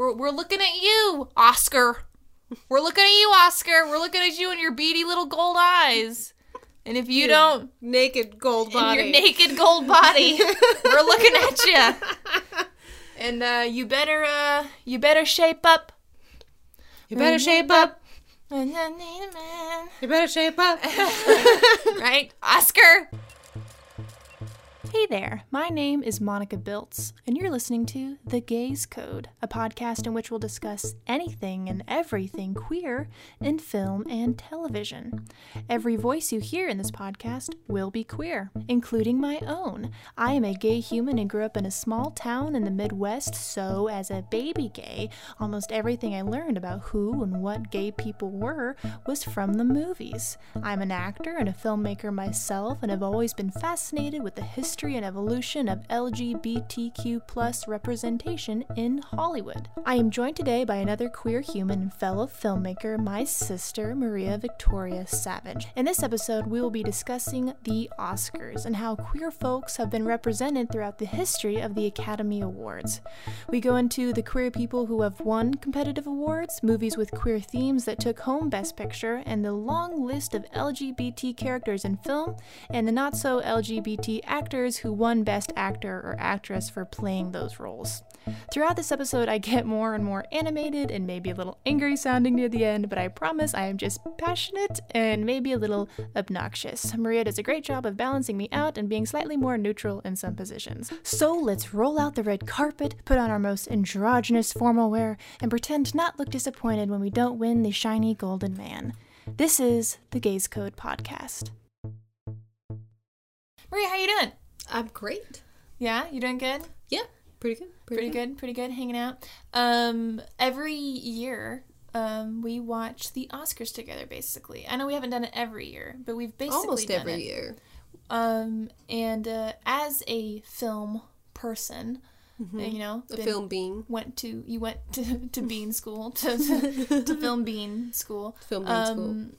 we're, we're looking at you, Oscar. We're looking at you, Oscar. We're looking at you and your beady little gold eyes. And if you don't, naked gold body. your naked gold body, we're looking at you. And uh, you better, uh, you better shape up. you better shape up. And I need a man. You better shape up. right? Oscar! Hey there, my name is Monica Biltz, and you're listening to The Gaze Code, a podcast in which we'll discuss anything and everything queer in film and television. Every voice you hear in this podcast will be queer, including my own. I am a gay human and grew up in a small town in the Midwest, so as a baby gay, almost everything I learned about who and what gay people were was from the movies. I'm an actor and a filmmaker myself, and have always been fascinated with the history and evolution of LGBTQ plus representation in Hollywood. I am joined today by another queer human and fellow filmmaker, my sister Maria Victoria Savage. In this episode, we will be discussing the Oscars and how queer folks have been represented throughout the history of the Academy Awards. We go into the queer people who have won competitive awards, movies with queer themes that took home Best Picture, and the long list of LGBT characters in film, and the not so LGBT actors who won Best Actor or Actress for playing those roles. Throughout this episode, I get more and more animated and maybe a little angry sounding near the end, but I promise I am just passionate and maybe a little obnoxious. Maria does a great job of balancing me out and being slightly more neutral in some positions. So let's roll out the red carpet, put on our most androgynous formal wear, and pretend not to not look disappointed when we don't win the shiny golden man. This is the Gaze Code Podcast. Maria, how you doing? I'm great. Yeah, you doing good? Yeah, pretty good. Pretty good, pretty good, hanging out. Um, every year, um, we watch the Oscars together. Basically, I know we haven't done it every year, but we've basically Almost every it. year. Um, and uh, as a film person, you know, A film being. went to you went to, to Bean School to, to, to film Bean School. Film Bean School. Um,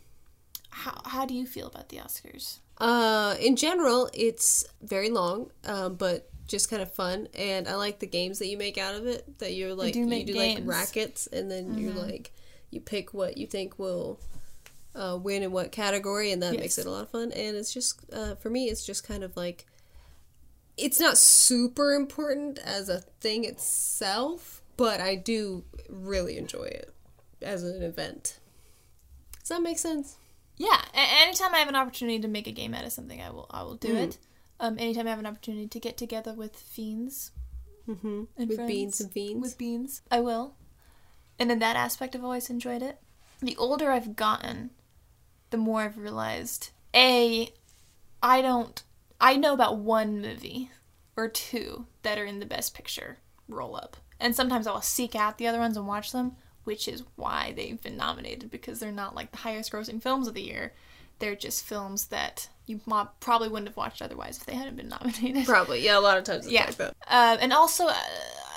how how do you feel about the Oscars? Uh, in general, it's very long, um, but just kind of fun, and I like the games that you make out of it. That you're like do you do games. like rackets, and then you like you pick what you think will uh, win in what category, and that makes it a lot of fun. And it's just uh, for me, it's just kind of like it's not super important as a thing itself, but I do really enjoy it as an event. Does that make sense? Yeah, a- anytime I have an opportunity to make a game out of something, I will I will do Mm. it. Um, anytime I have an opportunity to get together with fiends Mm-hmm. and With friends, beans and fiends. with beans, I will. And in that aspect, I've always enjoyed it. The older I've gotten, the more I've realized a, I don't, I know about one movie or two that are in the Best Picture roll up, and sometimes I will seek out the other ones and watch them, which is why they've been nominated because they're not like the highest grossing films of the year. They're just films that you probably wouldn't have watched otherwise if they hadn't been nominated. Probably, yeah. A lot of times it's Yeah. like that. Um, and also, uh,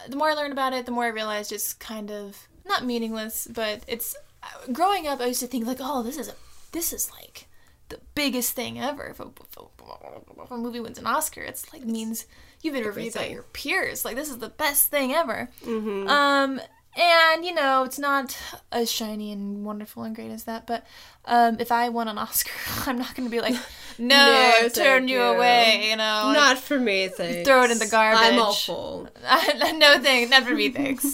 the more I learn about it, the more I realize it's kind of not meaningless, but it's uh, growing up. I used to think like, oh, this is a this is like the biggest thing ever. If a, if a, if a movie wins an Oscar, it's like means you've been reviewed by your peers. Like this is the best thing ever. Mm-hmm. Um, and you know, it's not as shiny and wonderful and great as that. But um, if I won an Oscar, I'm not going to be like, no, No, I turned you you. away. You know, Not for me, thanks. throw it in the garbage I'm garbage. no thanks, not for me, thanks.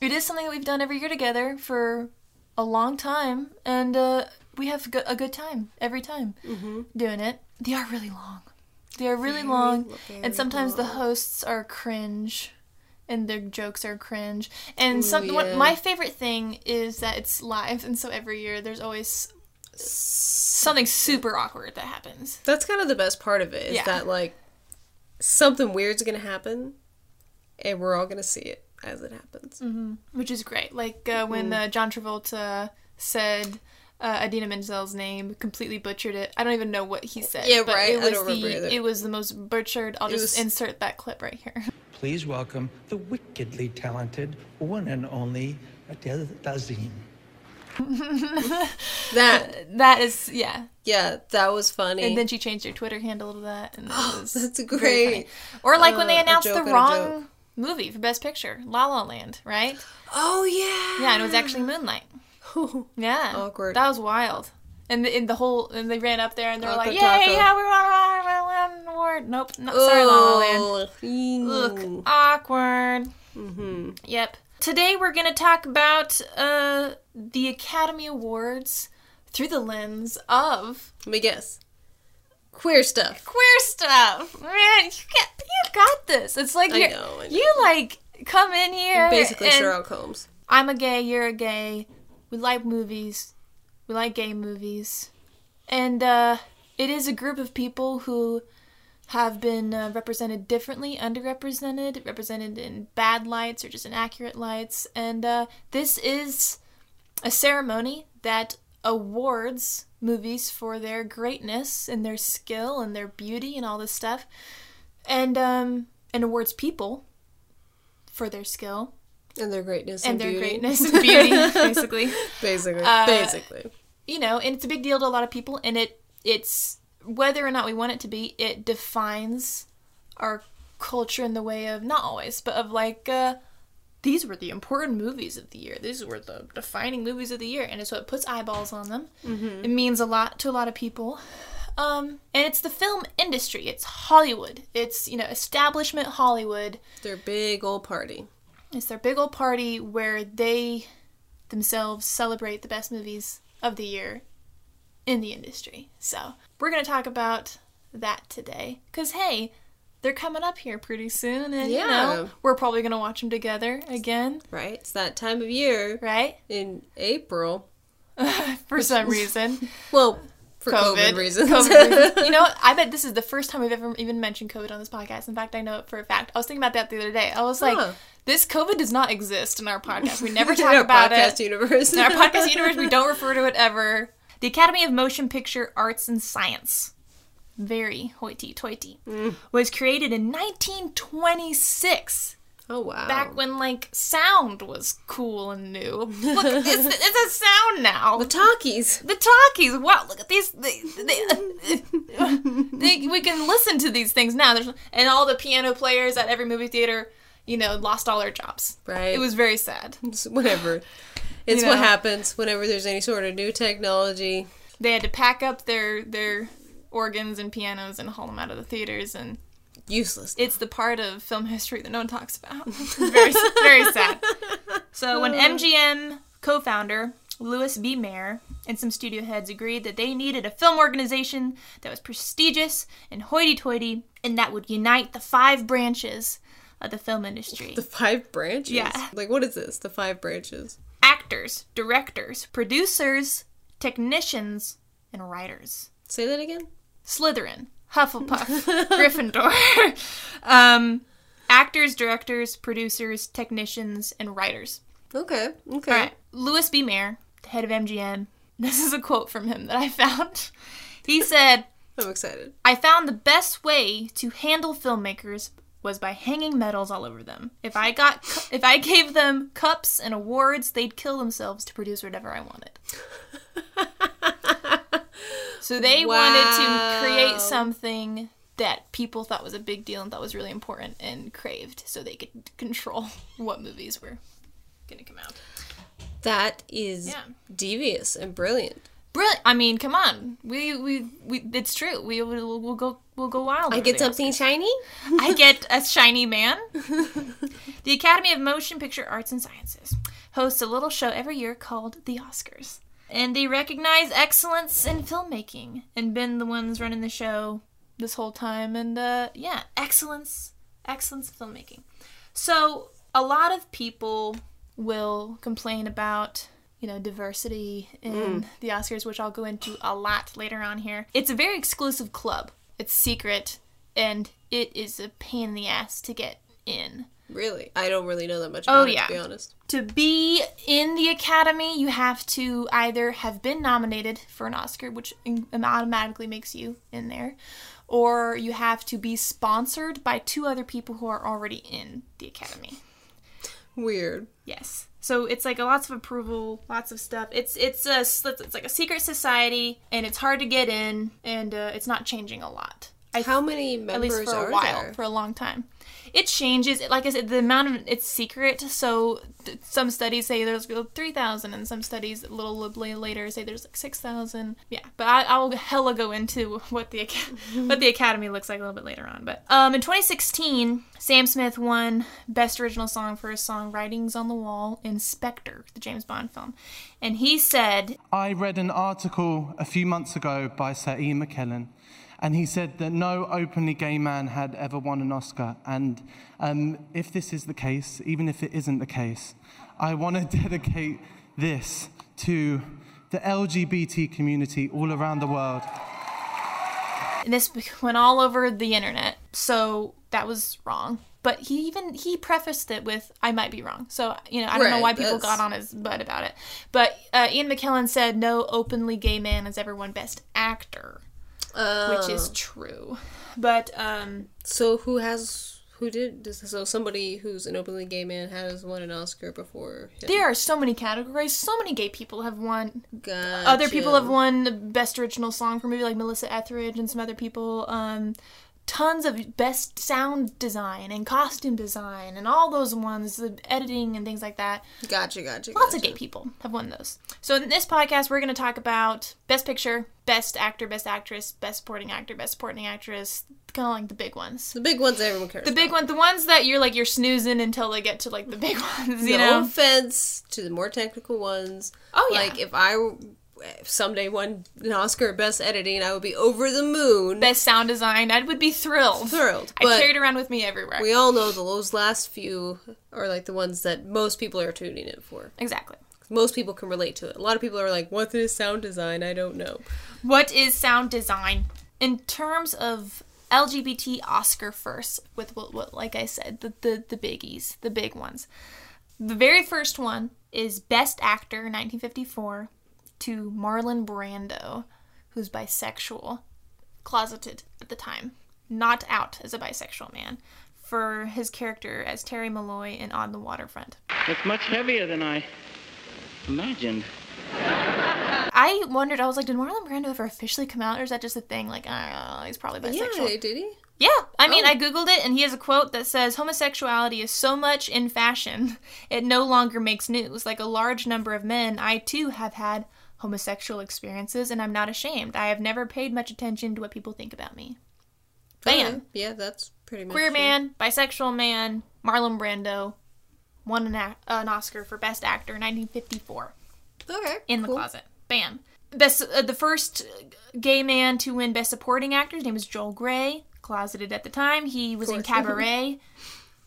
it is something that we've done every year together for a long time, and uh, we have a good time every time doing it. They are really long. They are really Very, long, very and sometimes the hosts are cringe, and their jokes are cringe. And Ooh, some what, yeah. my favorite thing is that it's live, and so every year there's always something super awkward that happens. That's kind of the best part of it is Yeah. that like something weird's gonna happen, and we're all gonna see it as it happens. which is great. Like uh, when uh, John Travolta said uh, Idina Menzel's name, completely butchered it. I don't even know what he said. Yeah, but right. It I was don't remember the either. it was the most butchered. I'll It just was- insert that clip right here. Please welcome the wickedly talented one and only Adele Dazeem. That that is yeah. yeah, that was funny. And then she changed her Twitter handle to that, and that was that's great. Or like when they Uh, announced the joke on a wrong movie for Best Picture, La La Land, right? Oh yeah. Yeah, and it was actually Moonlight. Yeah, Awkward. That was wild. And the, in the whole, and they ran up there and they were like, "Yay, taco. yeah, we won an award." Nope, no, sorry, La La Land. Land. Look, awkward. Mm-hmm. Yep. Today we're gonna talk about uh, the Academy Awards through the lens of Let me guess. Queer stuff. queer stuff. Man, you got, you got this. It's like I know, I know. you like come in here. Basically and Sherlock Holmes. I'm a gay. You're a gay. We like movies. We like gay movies, and uh, it is a group of people who have been uh, represented differently, underrepresented, represented in bad lights or just inaccurate lights, and uh, this is a ceremony that awards movies for their greatness and their skill and their beauty and all this stuff, and um, and awards people for their skill And their greatness and and, their beauty. greatness and beauty, basically. Basically. Uh, Basically. You know, and it's a big deal to a lot of people, and it it's whether or not we want it to be, it defines our culture in the way of not always, but of like uh, these were the important movies of the year. These were the defining movies of the year, and it's what puts eyeballs on them. Mm-hmm. It means a lot to a lot of people. Um, and it's the film industry. It's Hollywood. It's you know establishment Hollywood. Their big old party. It's their big old party where they themselves celebrate the best movies of the year in the industry. So, we're going to talk about that today. Because, hey, they're coming up here pretty soon. And, you know, we're probably going to watch them together again, Right? It's that time of year right? in April. For some reason. Well, for COVID, COVID, reasons. COVID reasons. You know? I bet this is the first time we've ever even mentioned COVID on this podcast. In fact, I know it for a fact. I was thinking about that the other day. I was like, Huh. This COVID does not exist in our podcast. We never In talk our about podcast it. universe. In our podcast universe, we don't refer to it ever. The Academy of Motion Picture Arts and Science, very hoity toity, mm. was created in 1926. Oh wow. Back when like sound was cool and new. Look, it's, it's a sound now. the talkies. The talkies. Wow, look at these. They, they, uh, they, we can listen to these things now. There's, and all the piano players at every movie theater, you know, lost all their jobs. Right. It was very sad. It's whatever. It's You what happens whenever there's any sort of new technology. They had to pack up their their organs and pianos and haul them out of the theaters, and Useless. it's the part of film history that no one talks about. Very very sad. So when MGM co-founder Louis B. Mayer and some studio heads agreed that they needed a film organization that was prestigious and hoity-toity and that would unite the five branches of the film industry. The five branches. Yeah. Like what is this? The five branches. Actors, directors, producers, technicians, and writers. Say that again. Slytherin, Hufflepuff, Gryffindor. um, actors, directors, producers, technicians, and writers. Okay. Okay. All right. Louis B. Mayer, the head of MGM. This is a quote from him that I found. He said, I'm excited. I found the best way to handle filmmakers was by hanging medals all over them. If I got cu- if I gave them cups and awards, they'd kill themselves to produce whatever I wanted. so they wanted to create something that people thought was a big deal and thought was really important and craved so they could control what movies were going to come out. That is Yeah. devious and brilliant. Brilliant. I mean, come on. We we, we it's true. We will we'll go we'll go wild. I get something shiny. I get a shiny man. the Academy of Motion Picture Arts and Sciences hosts a little show every year called the Oscars. And they recognize excellence in filmmaking and been the ones running the show this whole time. And uh, yeah, excellence, excellence filmmaking. So a lot of people will complain about you know diversity in mm. the Oscars, which I'll go into a lot later on here. It's a very exclusive club. It's secret, and it is a pain in the ass to get in. Really, I don't really know that much Oh, about it, yeah. to be honest. To be in the Academy, you have to either have been nominated for an Oscar, which um, automatically makes you in there, or you have to be sponsored by two other people who are already in the Academy. Weird. Yes. So it's like a lots of approval, lots of stuff. It's it's a it's like a secret society, and it's hard to get in, and uh, it's not changing a lot. I How many members at least for are a while, there? for a long time. It changes. Like I said, the amount of it's secret. So th- some studies say there's three thousand, and some studies a little later say there's like six thousand. Yeah, but I, I will hella go into what the what the Academy looks like a little bit later on. But um, in 2016, Sam Smith won Best Original Song for his song "Writing's on the Wall" in Spectre, the James Bond film, and he said, "I read an article a few months ago by Sir Ian McKellen." And he said that no openly gay man had ever won an Oscar. And um, if this is the case, even if it isn't the case, I want to dedicate this to the LGBT community all around the world. And This went all over the internet, so that was wrong. But he even he prefaced it with "I might be wrong," so you know I don't Right, know why people that's- got on his butt about it. But uh, Ian McKellen said no openly gay man has ever won Best Actor, which is true. But um, So who has who did this? So somebody who's an openly gay man has won an Oscar before. him. there are so many categories. So many gay people have won. Gotcha. Other people have won Best Original Song for movie, like Melissa Etheridge and some other people. Um, tons of Best Sound Design and Costume Design and all those ones, the editing and things like that. Gotcha, gotcha. Lots gotcha. of gay people have won those. So in this podcast, we're going to talk about Best Picture, Best Actor, Best Actress, Best Supporting Actor, Best Supporting Actress, kind of like the big ones. The big ones everyone cares. The big one, the ones that you're like you're snoozing until they get to like the big ones, you no know. offense to the more technical ones. Oh, yeah. Like if I someday won an Oscar best editing, I would be over the moon. Best sound design, I would be thrilled. Thrilled, I carried it around with me everywhere. we all know those last few are like the ones that most people are tuning in for. exactly. Most people can relate to it. A lot of people are like, "What is sound design?" I don't know. What is sound design in terms of LGBT Oscar first? With what, what like I said, the, the the biggies, the big ones. The very first one is Best Actor, 1954, to Marlon Brando, who's bisexual, closeted at the time, not out as a bisexual man, for his character as Terry Malloy in On the Waterfront. It's much heavier than I imagined. I wondered, I was like, did Marlon Brando ever officially come out, or is that just a thing? Like, I don't know, he's probably bisexual. Yeah, did he? Yeah, I mean, Oh. I googled it, and he has a quote that says, "Homosexuality is so much in fashion, it no longer makes news. Like a large number of men, I too have had homosexual experiences, and I'm not ashamed. I have never paid much attention to what people think about me." Bam. Okay. Yeah, that's pretty much Queer it. man, bisexual man, Marlon Brando won an, ac- an Oscar for Best Actor, in 1954 Okay. in the closet. Bam. Best uh, the first gay man to win Best Supporting Actor. His name was Joel Grey. Closeted at the time. He was in. Cabaret.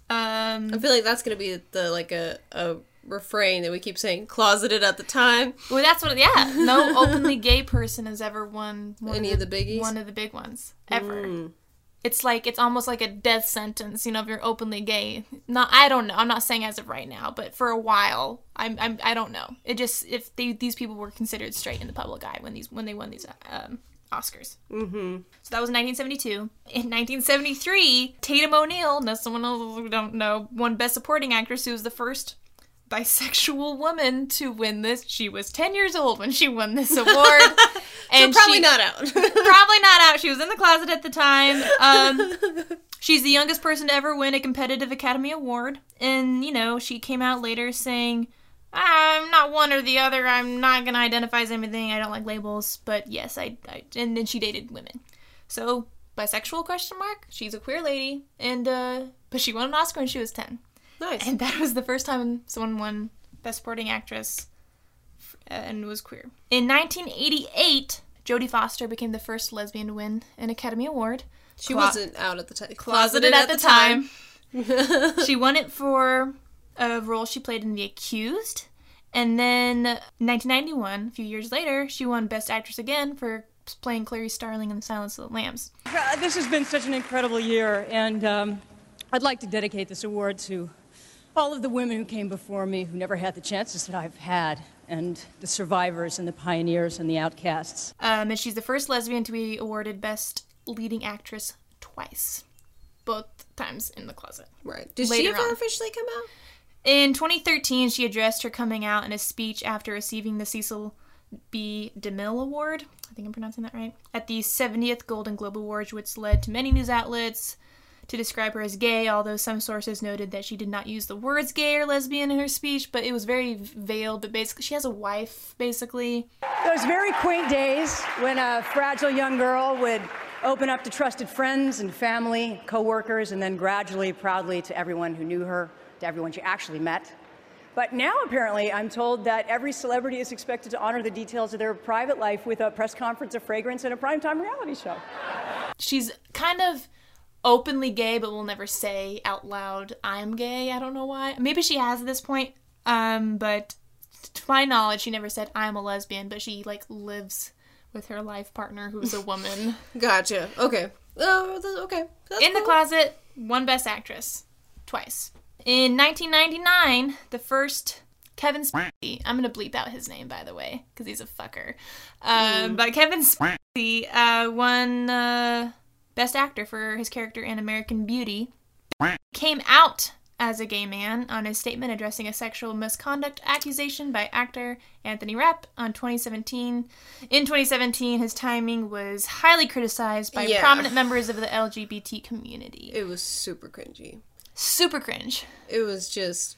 Um, I feel like that's gonna be the like a a refrain that we keep saying closeted at the time. well, that's what. Yeah, no openly gay person has ever won one Any of the biggies? One of the big ones ever. Mm. It's like it's almost like a death sentence. You know, if you're openly gay. Not, I don't know. I'm not saying as of right now, but for a while, I'm, I'm I don't know. It just if they, these people were considered straight in the public eye when these when they won these um, Oscars. Mm-hmm. So that was 1972. In 1973, Tatum O'Neal, now someone else who don't know, won Best Supporting Actress, who was the first bisexual woman to win this. She was 10 years old when she won this award. and Probably she, not out. probably not out. She was in the closet at the time. Um, she's the youngest person to ever win a competitive Academy Award, and you know she came out later saying, "I'm not one or the other. I'm not gonna identify as anything. I don't like labels." But yes, I. I and then she dated women, so bisexual question mark. She's a queer lady, and uh, but she won an Oscar when she was ten, nice. and that was the first time someone won Best Supporting Actress uh, and was queer. In 1988, Jodie Foster became the first lesbian to win an Academy Award. she Clo- wasn't out at the time. closeted at the time. she won it for a role she played in The Accused. And then 1991, a few years later, she won Best Actress again for playing Clarice Starling in The Silence of the Lambs. This has been such an incredible year, and um, I'd like to dedicate this award to all of the women who came before me who never had the chances that I've had, and the survivors and the pioneers and the outcasts. Um, and she's the first lesbian to be awarded Best Leading Actress twice, both times in the closet. Right. Did she ever on. officially come out? In 2013, she addressed her coming out in a speech after receiving the Cecil B. DeMille Award. I think I'm pronouncing that right. At the 70th Golden Globe Awards, which led to many news outlets to describe her as gay, although some sources noted that she did not use the words gay or lesbian in her speech, but it was very veiled. But basically, she has a wife, basically. Those very quaint days when a fragile young girl would open up to trusted friends and family, coworkers, and then gradually, proudly to everyone who knew her, to everyone she actually met. But now, apparently, I'm told that every celebrity is expected to honor the details of their private life with a press conference, a fragrance, and a primetime reality show. She's kind of openly gay, but will never say out loud, I'm gay. I don't know why. Maybe she has at this point, um, but to my knowledge, she never said, I'm a lesbian, but she, like, lives with her life partner who's a woman. Gotcha. Okay. Oh, th- okay. That's In the. Closet, one Best Actress. Twice. In 1999, the first Kevin Spacey, I'm going to bleep out his name, by the way, because he's a fucker. Um, But Kevin Spacey uh, won uh, Best Actor for his character in American Beauty. Came out as a gay man on his statement addressing a sexual misconduct accusation by actor Anthony Rapp on 2017. In 2017, his timing was highly criticized by Yeah. prominent members of the LGBT community. It was super cringy. Super cringe. It was just,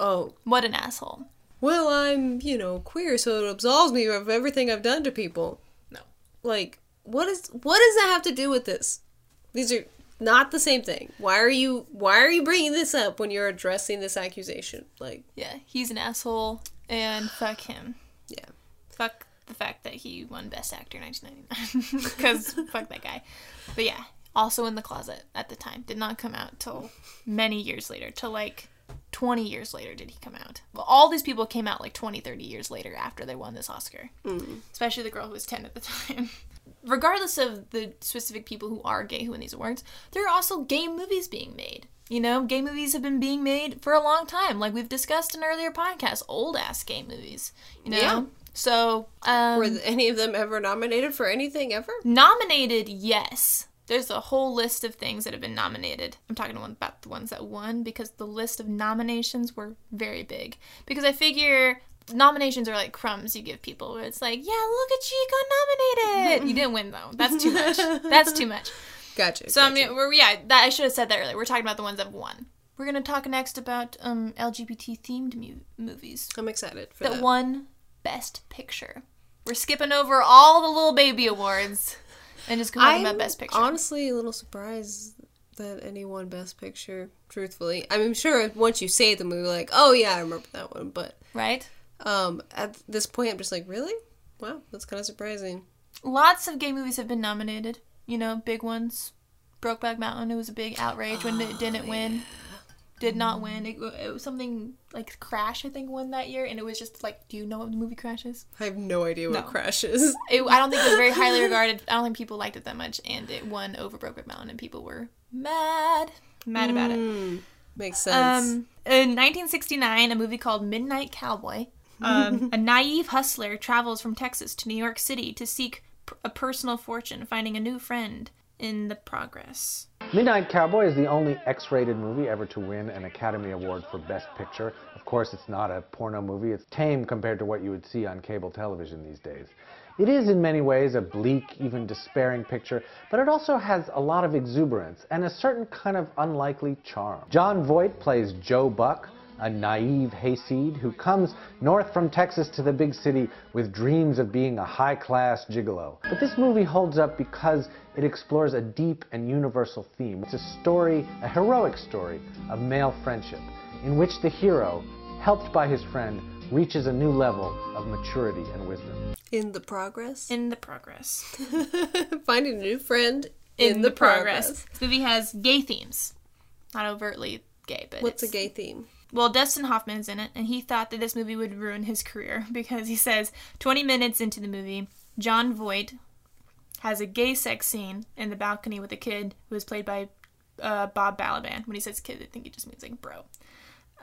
oh, What an asshole. well, I'm, you know, queer, so it absolves me of everything I've done to people. No. Like, what is what does that have to do with this? These are not the same thing. Why are you why are you bringing this up when you're addressing this accusation? Like, Yeah, he's an asshole, and fuck him. yeah. Fuck the fact that he won Best Actor in 1999. Because fuck that guy. But yeah, also in the closet at the time. Did not come out till many years later. Till like 20 years later did he come out. Well, all these people came out like 20, 30 years later after they won this Oscar. Mm. Especially the girl who was 10 at the time. Regardless of the specific people who are gay who win these awards, there are also gay movies being made. You know, gay movies have been being made for a long time, like we've discussed in earlier podcasts. Old ass gay movies. You know? Yeah. So, um, Were any of them ever nominated for anything ever? Nominated, yes. There's a whole list of things that have been nominated. I'm talking about the ones that won because the list of nominations were very big. Because I figure nominations are like crumbs you give people where it's like, yeah, look at you, you got nominated. you didn't win though. That's too much. That's too much. Gotcha. So I mean, we're, yeah, that I should have said that earlier. We're talking about the ones that won. We're gonna talk next about um, LGBT themed mu- movies I'm excited for that that. won Best Picture. We're skipping over all the little baby awards and just talking about I'm Best Picture. honestly a little surprised that anyone Best Picture. Truthfully, I mean, sure, once you say the movie, like, oh yeah, I remember that one. But right? Um, at this point, I'm just like, really? Wow, that's kind of surprising. Lots of gay movies have been nominated. You know, big ones. Brokeback Mountain. It was a big outrage when it didn't win. Did not win. It, it was something like Crash, I think, won that year, and it was just like, do you know what the movie Crash is? I have no idea what No. Crash is. It, I don't think it was very highly regarded. I don't think people liked it that much, and it won over Brokeback Mountain, and people were mad, mad about it. Makes sense. Um, in 1969, a movie called Midnight Cowboy, um, a naive hustler travels from Texas to New York City to seek p- a personal fortune, finding a new friend in the progress. Midnight Cowboy is the only X rated movie ever to win an Academy Award for Best Picture. Of course, it's not a porno movie, it's tame compared to what you would see on cable television these days. It is in many ways a bleak, even despairing picture, but it also has a lot of exuberance and a certain kind of unlikely charm. Jon Voight plays Joe Buck, a naive hayseed who comes north from Texas to the big city with dreams of being a high class gigolo. But this movie holds up because it explores a deep and universal theme. It's a story, a heroic story of male friendship, in which the hero, helped by his friend, reaches a new level of maturity and wisdom. in the progress, In the progress. finding a new friend in, the, progress. This movie has gay themes. Not overtly gay, but What's a gay theme? Well, Dustin Hoffman's in it, and he thought that this movie would ruin his career because he says 20 minutes into the movie, Jon Voight has a gay sex scene in the balcony with a kid who is played by uh, Bob Balaban. When he says kid, I think he just means like bro.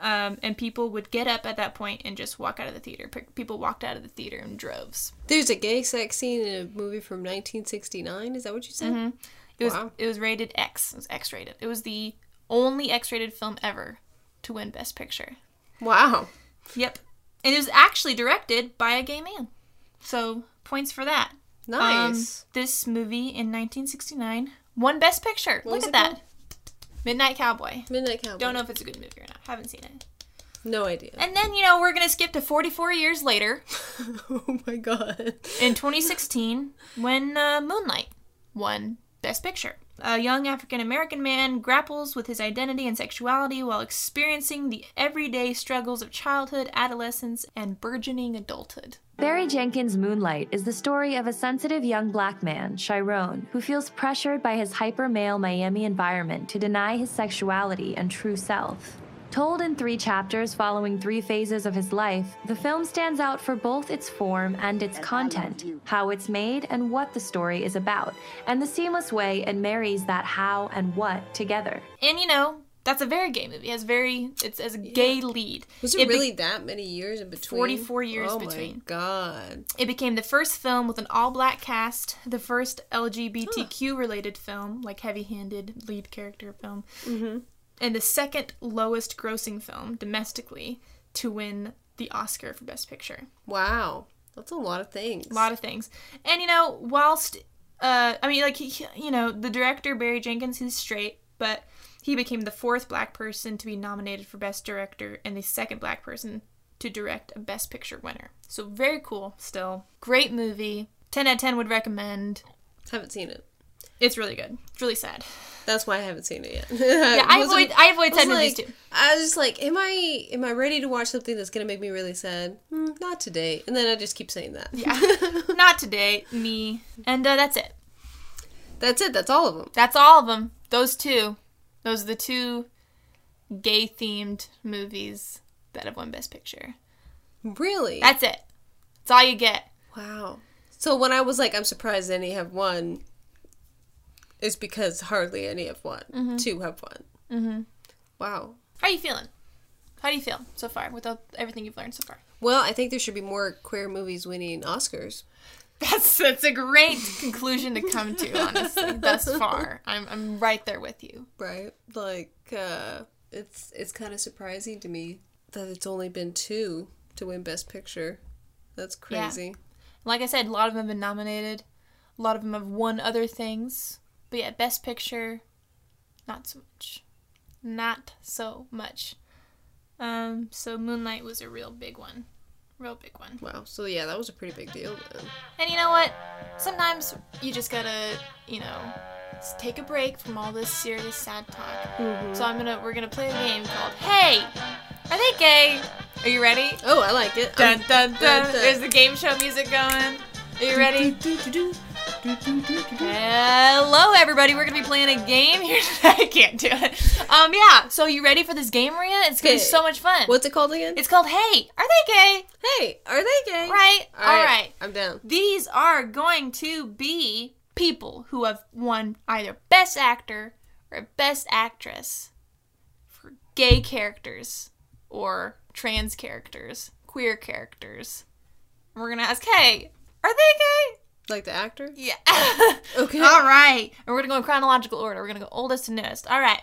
Um, and people would get up at that point and just walk out of the theater. People walked out of the theater in droves. There's a gay sex scene in a movie from 1969. Is that what you said? It was it was rated X. It was X rated. It was the only X rated film ever to win Best Picture. Wow. Yep. And it was actually directed by a gay man. So points for that. Nice. Um, this movie in 1969 won Best Picture. Look at that. called? Midnight Cowboy. Midnight Cowboy. Don't know if it's a good movie or not. Haven't seen it. No idea. And then, you know, we're going to skip to 44 years later oh my god. in 2016 when uh, Moonlight won Best Picture. A young African American man grapples with his identity and sexuality while experiencing the everyday struggles of childhood, adolescence, and burgeoning adulthood. Barry Jenkins' Moonlight is the story of a sensitive young black man, Chiron, who feels pressured by his hyper male Miami environment to deny his sexuality and true self. Told in three chapters following three phases of his life, the film stands out for both its form and its content, how it's made and what the story is about, and the seamless way it marries that how and what together. And, you know, that's a very gay movie. It has very, it's as a gay lead. Was It it be- really that many years in between? 44 years oh between. my god. It became the first film with an all black cast, the first LGBTQ related film, like heavy handed lead character film, mm-hmm. And the second lowest grossing film domestically to win the Oscar for Best Picture. Wow. That's a lot of things. A lot of things. And, you know, whilst, uh, I mean, like, he, you know, the director, Barry Jenkins, he's straight, but he became the fourth black person to be nominated for Best Director and the second black person to direct a Best Picture winner. So, very cool still. Great movie. 10 out of 10 would recommend. Haven't seen it. It's really good. It's really sad. That's why I haven't seen it yet. Yeah, I avoid I avoid sad movies like, too. I was just like, am I am I ready to watch something that's gonna make me really sad? Hmm, not today. And then I just keep saying that. Yeah. Not today, me. And uh, that's it. That's it. That's all of them. That's all of them. Those two. Those are the two gay themed movies that have won Best Picture. Really? That's it. That's all you get. wow. So when I was like, I'm surprised any have won, is because hardly any have won. Mm-hmm. Two have won. Mm-hmm. Wow. How are you feeling? How do you feel so far with all, everything you've learned so far? Well, I think there should be more queer movies winning Oscars. That's that's a great conclusion to come to, honestly. Thus far, I'm I'm right there with you. Right. Like, uh, it's it's kind of surprising to me that it's only been two to win Best Picture. That's Yeah. crazy. Like I said, a lot of them have been nominated. A lot of them have won other things. But yeah, Best Picture, not so much. Not so much. Um, so Moonlight was a real big one. Real big one. Wow. So yeah, that was a pretty big deal then. And you know what? Sometimes you just gotta, you know, take a break from all this serious sad talk. So I'm gonna we're gonna play a game called Hey! Are they gay? Are you ready? Oh, I like it. Dun dun dun. dun. There's the game show music going. Are you ready? Hello, everybody. We're gonna be playing a game here today. I can't do it. Um, yeah. So you ready for this game, Maria? It's gonna be so much fun. What's it called again? It's called Hey. Are they gay? hey, are they gay? Right. All right. I'm down. These are going to be people who have won either Best Actor or Best Actress for gay characters or trans characters, queer characters. We're gonna ask, hey, are they gay? Like the actor? Yeah. Okay. All right. And we're going to go in chronological order. We're going to go oldest to newest. All right.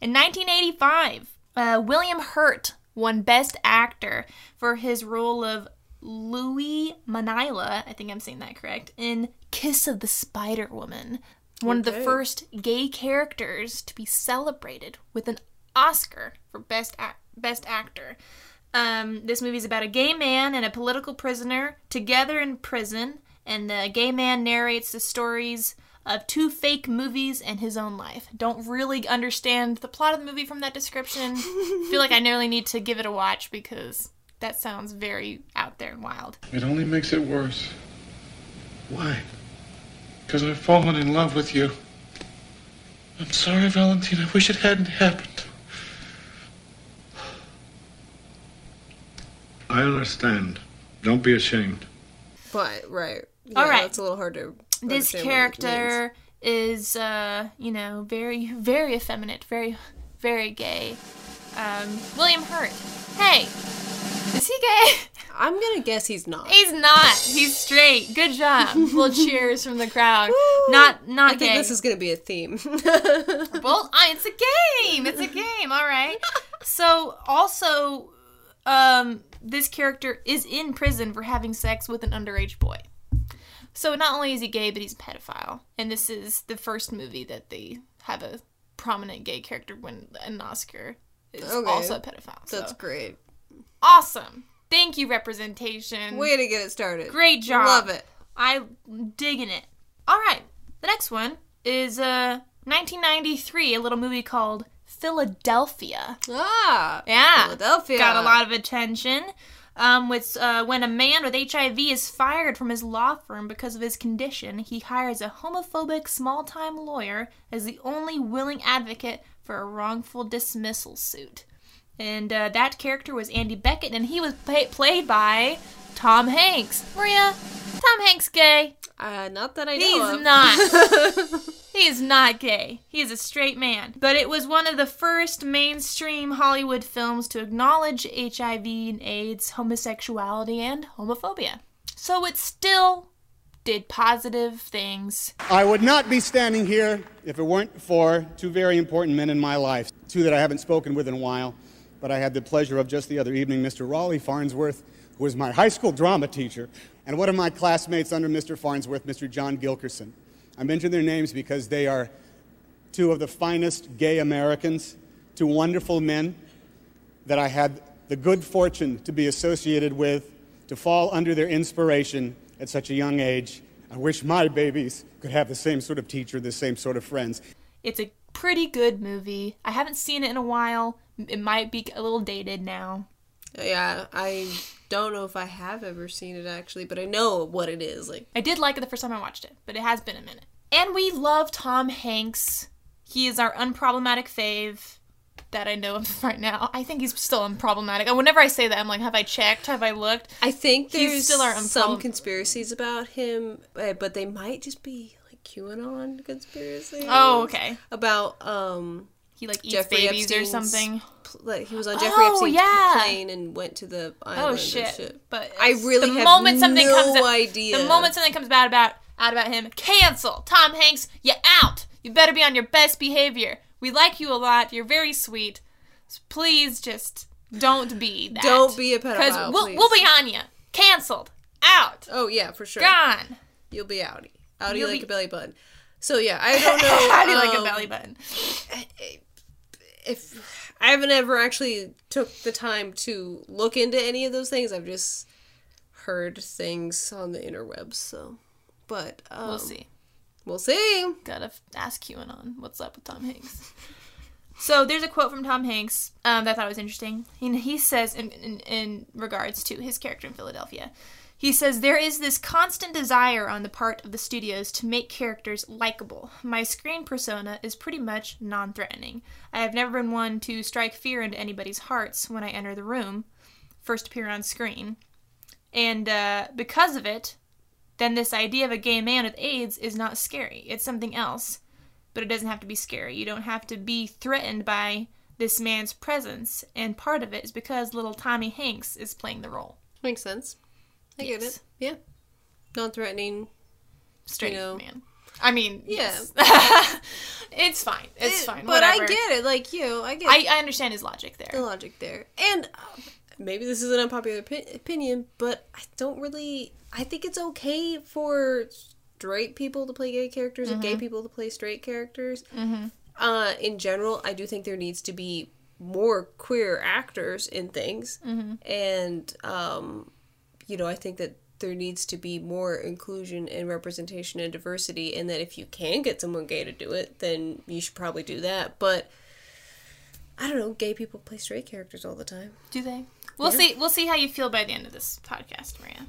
In 1985, uh, William Hurt won Best Actor for his role of Louis Manila, I think I'm saying that correct, in Kiss of the Spider Woman. One of the first gay characters to be celebrated with an Oscar for Best Ac- Best Actor. Um, this movie is about a gay man and a political prisoner together in prison, and the gay man narrates the stories of two fake movies and his own life. Don't really understand the plot of the movie from that description. Feel like I nearly need to give it a watch because that sounds very out there and wild. It only makes it worse. Why? Because I've fallen in love with you. I'm sorry, Valentine. I wish it hadn't happened. I understand. Don't be ashamed. But right. Yeah, All right. It's a little hard to. this understand what it means. character is uh you know very very effeminate very very gay. Um william hurt. Hey is he gay? I'm gonna guess he's not. he's not. He's straight. Good job. Little cheers from the crowd. Not not I think gay. this is gonna be a theme. well it's a game. It's a game. All right. So also um this character is in prison for having sex with an underage boy so not only is he gay but he's a pedophile and this is the first movie that they have a prominent gay character win an Oscar is Okay. also a pedophile. So. That's great. awesome. Thank you, representation. Way to get it started. Great job. Love it. I'm digging it. All right, the next one is uh 1993, a little movie called Philadelphia. Ah, Yeah, Philadelphia. got a lot of attention. Um, with uh, when a man with HIV is fired from his law firm because of his condition, he hires a homophobic small-time lawyer as the only willing advocate for a wrongful dismissal suit. And uh, that character was Andy Beckett, and he was play- played by Tom Hanks. Maria, Tom Hanks gay? Uh, not that I know He's of. not. he is not gay. He is a straight man. But it was one of the first mainstream Hollywood films to acknowledge HIV and AIDS, homosexuality, and homophobia. So it still did positive things. I would not be standing here if it weren't for two very important men in my life, two that I haven't spoken with in a while, but I had the pleasure of just the other evening, Mr. Raleigh Farnsworth, who was my high school drama teacher, and one of my classmates under Mr. Farnsworth, Mr. John Gilkerson. I mention their names because they are two of the finest gay Americans, two wonderful men that I had the good fortune to be associated with, to fall under their inspiration at such a young age. I wish my babies could have the same sort of teacher, the same sort of friends. It's a pretty good movie. I haven't seen it in a while. It might be a little dated now. Yeah, I don't know if I have ever seen it actually, but I know what it is. Like, I did like it the first time I watched it, but it has been a minute. And we love Tom Hanks. He is our unproblematic fave that I know of right now. I think he's still unproblematic. And whenever I say that, I'm like, have I checked? Have I looked? I think He's there's still our some conspiracies about him, uh, but they might just be like QAnon conspiracies. Oh, okay. About um, He like eats Jeffrey babies or something. Like he was on Jeffrey Oh, Epstein's yeah. plane and went to the island. Oh and shit! But I really the have moment something no comes idea. The moment something comes bad about out about him, cancel. Tom Hanks, you out. You better be on your best behavior. We like you a lot. You're very sweet. So please just don't be that. Don't be a Because pedophile, we'll, we'll be on you. Cancelled. Out. Oh yeah, for sure. Gone. You'll be outie. Outie You'll like be- a belly button. So yeah, I don't know. How do you like a um, belly button? If I haven't ever actually took the time to look into any of those things, I've just heard things on the interwebs. So, but um, We'll see. We'll see. Gotta ask QAnon what's up with Tom Hanks. So there's a quote from Tom Hanks um, that I thought was interesting. And he says, in, in, in regards to his character in Philadelphia, he says, There is this constant desire on the part of the studios to make characters likable. My screen persona is pretty much non threatening. I have never been one to strike fear into anybody's hearts when I enter the room, first appear on screen. And uh, because of it, then this idea of a gay man with AIDS is not scary. It's something else. But it doesn't have to be scary. You don't have to be threatened by this man's presence. And part of it is because little Tommy Hanks is playing the role. Makes sense. I get it. Yeah. Non-threatening. Straight you know. man. I mean, Yeah. yes. it's fine. It's It- fine. But I get it. Like you, I get I, I understand his logic there. the logic there. And uh, maybe this is an unpopular opi- opinion, but I don't really. I think it's okay for straight people to play gay characters and gay Mhm. people to play straight characters. Mhm. Uh, in general, I do think there needs to be more queer actors in things, Mhm. and um, you know, I think that there needs to be more inclusion and representation and diversity, and that if you can get someone gay to do it, then you should probably do that. But I don't know, gay people play straight characters all the time. Do they? We'll Yeah. see. We'll see how you feel by the end of this podcast, Maria.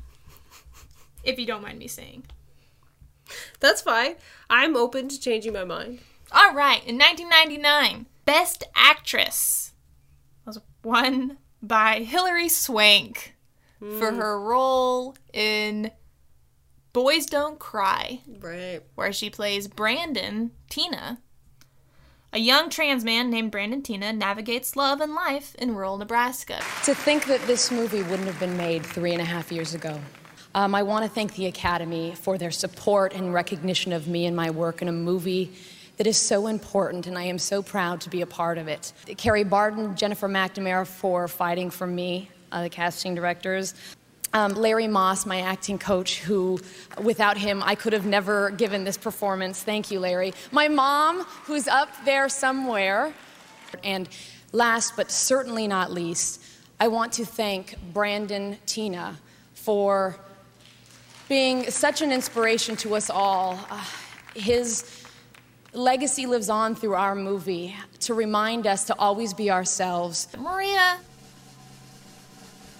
If you don't mind me saying. That's fine. I'm open to changing my mind. All right, in 1999, Best Actress was won by Hilary Swank for Hmm. her role in Boys Don't Cry, Right. where she plays Brandon Teena. A young trans man named Brandon Teena navigates love and life in rural Nebraska. To think that this movie wouldn't have been made three and a half years ago. Um, I want to thank the Academy for their support and recognition of me and my work in a movie that is so important, and I am so proud to be a part of it. Carrie Barton, Jennifer McNamara for fighting for me, uh, the casting directors. Um, Larry Moss, my acting coach, who without him I could have never given this performance. Thank you, Larry. My mom, who's up there somewhere. And last but certainly not least, I want to thank Brandon Teena for being such an inspiration to us all. Uh, his legacy lives on through our movie to remind us to always be ourselves. Maria,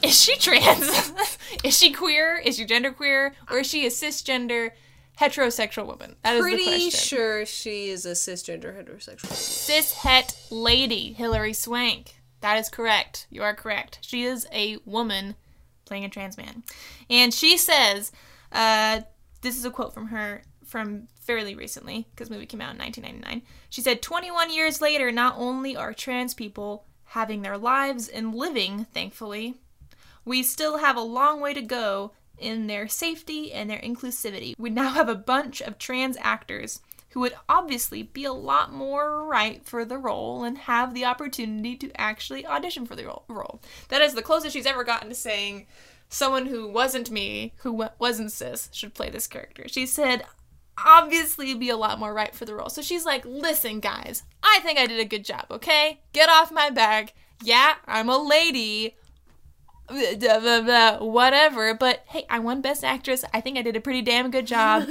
is she trans? is she queer? Is she genderqueer? Or is she a cisgender heterosexual woman? That is the Pretty question. sure she is a cisgender heterosexual. Cis het lady, Hilary Swank. That is correct. You are correct. She is a woman playing a trans man. And she says, uh, this is a quote from her from fairly recently, because the movie came out in 1999. She said, 21 years later, not only are trans people having their lives and living, thankfully, we still have a long way to go in their safety and their inclusivity. We now have a bunch of trans actors who would obviously be a lot more right for the role and have the opportunity to actually audition for the role. That is the closest she's ever gotten to saying someone who wasn't me, who wasn't cis, should play this character. She said, obviously be a lot more right for the role. So she's like, listen, guys, I think I did a good job, okay? Get off my back. Yeah, I'm a lady. Blah, blah, blah, whatever. But hey, I won Best Actress. I think I did a pretty damn good job.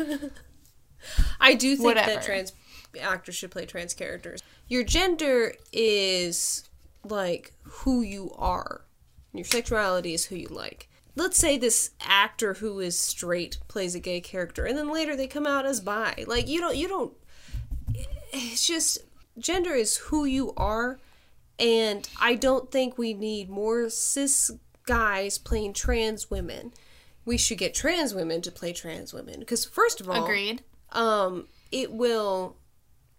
I do think Whatever. that trans actors should play trans characters. Your gender is like who you are. Your sexuality is who you like. Let's say this actor who is straight plays a gay character and then later they come out as bi. Like you don't you don't it's just gender is who you are and I don't think we need more cis guys playing trans women. We should get trans women to play trans women because first of all, Agreed. um, it will.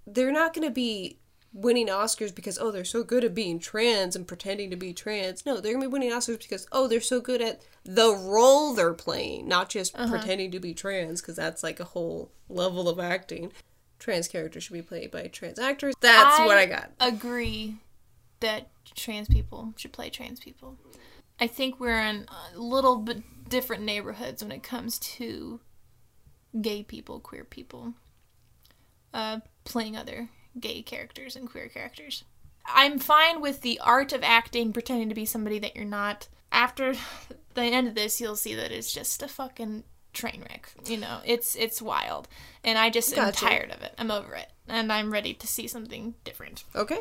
They're not going to be winning Oscars because oh they're so good at being trans and pretending to be trans. No, they're going to be winning Oscars because oh they're so good at the role they're playing, not just Uh-huh. pretending to be trans because that's like a whole level of acting. Trans characters should be played by trans actors. That's what I got. Agree that trans people should play trans people. I think we're in a little bit different neighborhoods when it comes to gay people, queer people, uh, playing other gay characters and queer characters. I'm fine with the art of acting, pretending to be somebody that you're not. After the end of this, you'll see that it's just a fucking train wreck. You know, it's it's wild, and I just Gotcha. am tired of it. I'm over it, and I'm ready to see something different. Okay,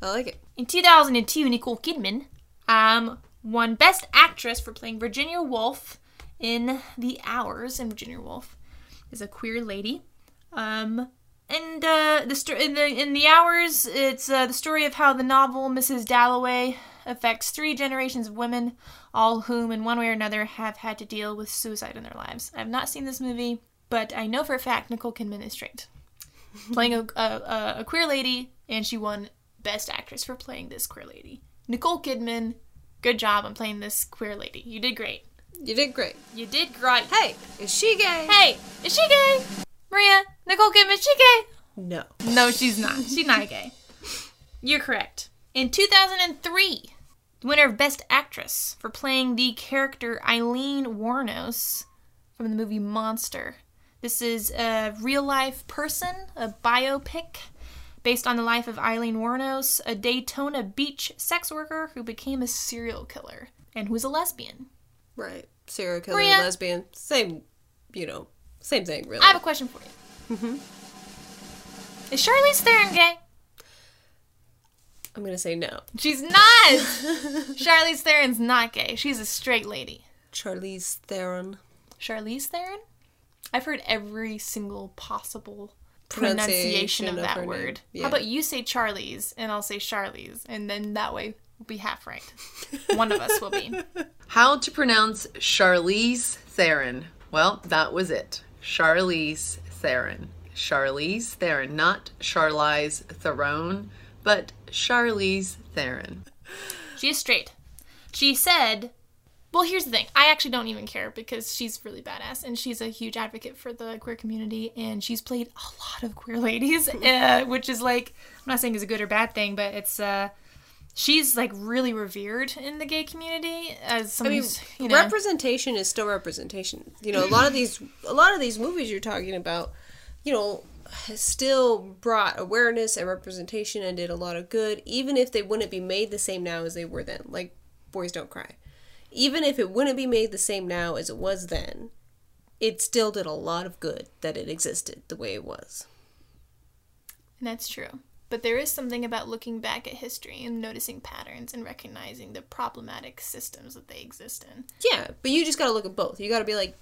I like it. In 2002, Nicole Kidman um, won Best Actress for playing Virginia Woolf in The Hours, and Virginia Woolf is a queer lady. Um, and uh, the sto- in the in the hours, it's uh, the story of how the novel Mrs. Dalloway affects three generations of women, all whom, in one way or another, have had to deal with suicide in their lives. I've not seen this movie, but I know for a fact Nicole Kidman is straight, playing a, a, a queer lady, and she won Best Actress for playing this queer lady. Nicole Kidman, good job on playing this queer lady. You did great. You did great. You did great. Hey, is she gay? Hey, is she gay? Maria, Nicole Kidman, is she gay? No. No, she's not. She's not gay. You're correct. In 2003, the winner of Best Actress for playing the character Aileen Wuornos from the movie Monster. This is a real life person, a biopic based on the life of Aileen Wuornos, a Daytona Beach sex worker who became a serial killer and who's a lesbian. Right. Serial killer, Maria? lesbian, same, you know, same thing, really. I have a question for you. Mm-hmm. Is Charlize Theron gay? I'm gonna say no. She's not. Charlize Theron's not gay. She's a straight lady. Charlize Theron. Charlize Theron? I've heard every single possible Pronunciation pronunciation of of that word. Yeah. How about you say Charlize and I'll say Charlize, and then that way we'll be half right. One of us will be. How to pronounce Charlize Theron? Well, that was it. Charlize Theron. Charlize Theron, not Charlize Theron, but Charlize Theron. She is straight. She said, well, here's the thing. I actually don't even care because she's really badass and she's a huge advocate for the queer community and she's played a lot of queer ladies, uh, which is like, I'm not saying it's a good or bad thing, but it's, uh, she's like really revered in the gay community as I someone mean, who's, you know, representation is still representation. You know, a lot of these, a lot of these movies you're talking about, you know, still brought awareness and representation and did a lot of good, even if they wouldn't be made the same now as they were then. Like Boys Don't Cry, even if it wouldn't be made the same now as it was then, it still did a lot of good that it existed the way it was. And that's true. But there is something about looking back at history and noticing patterns and recognizing the problematic systems that they exist in. Yeah, but you just gotta look at both. You gotta be like,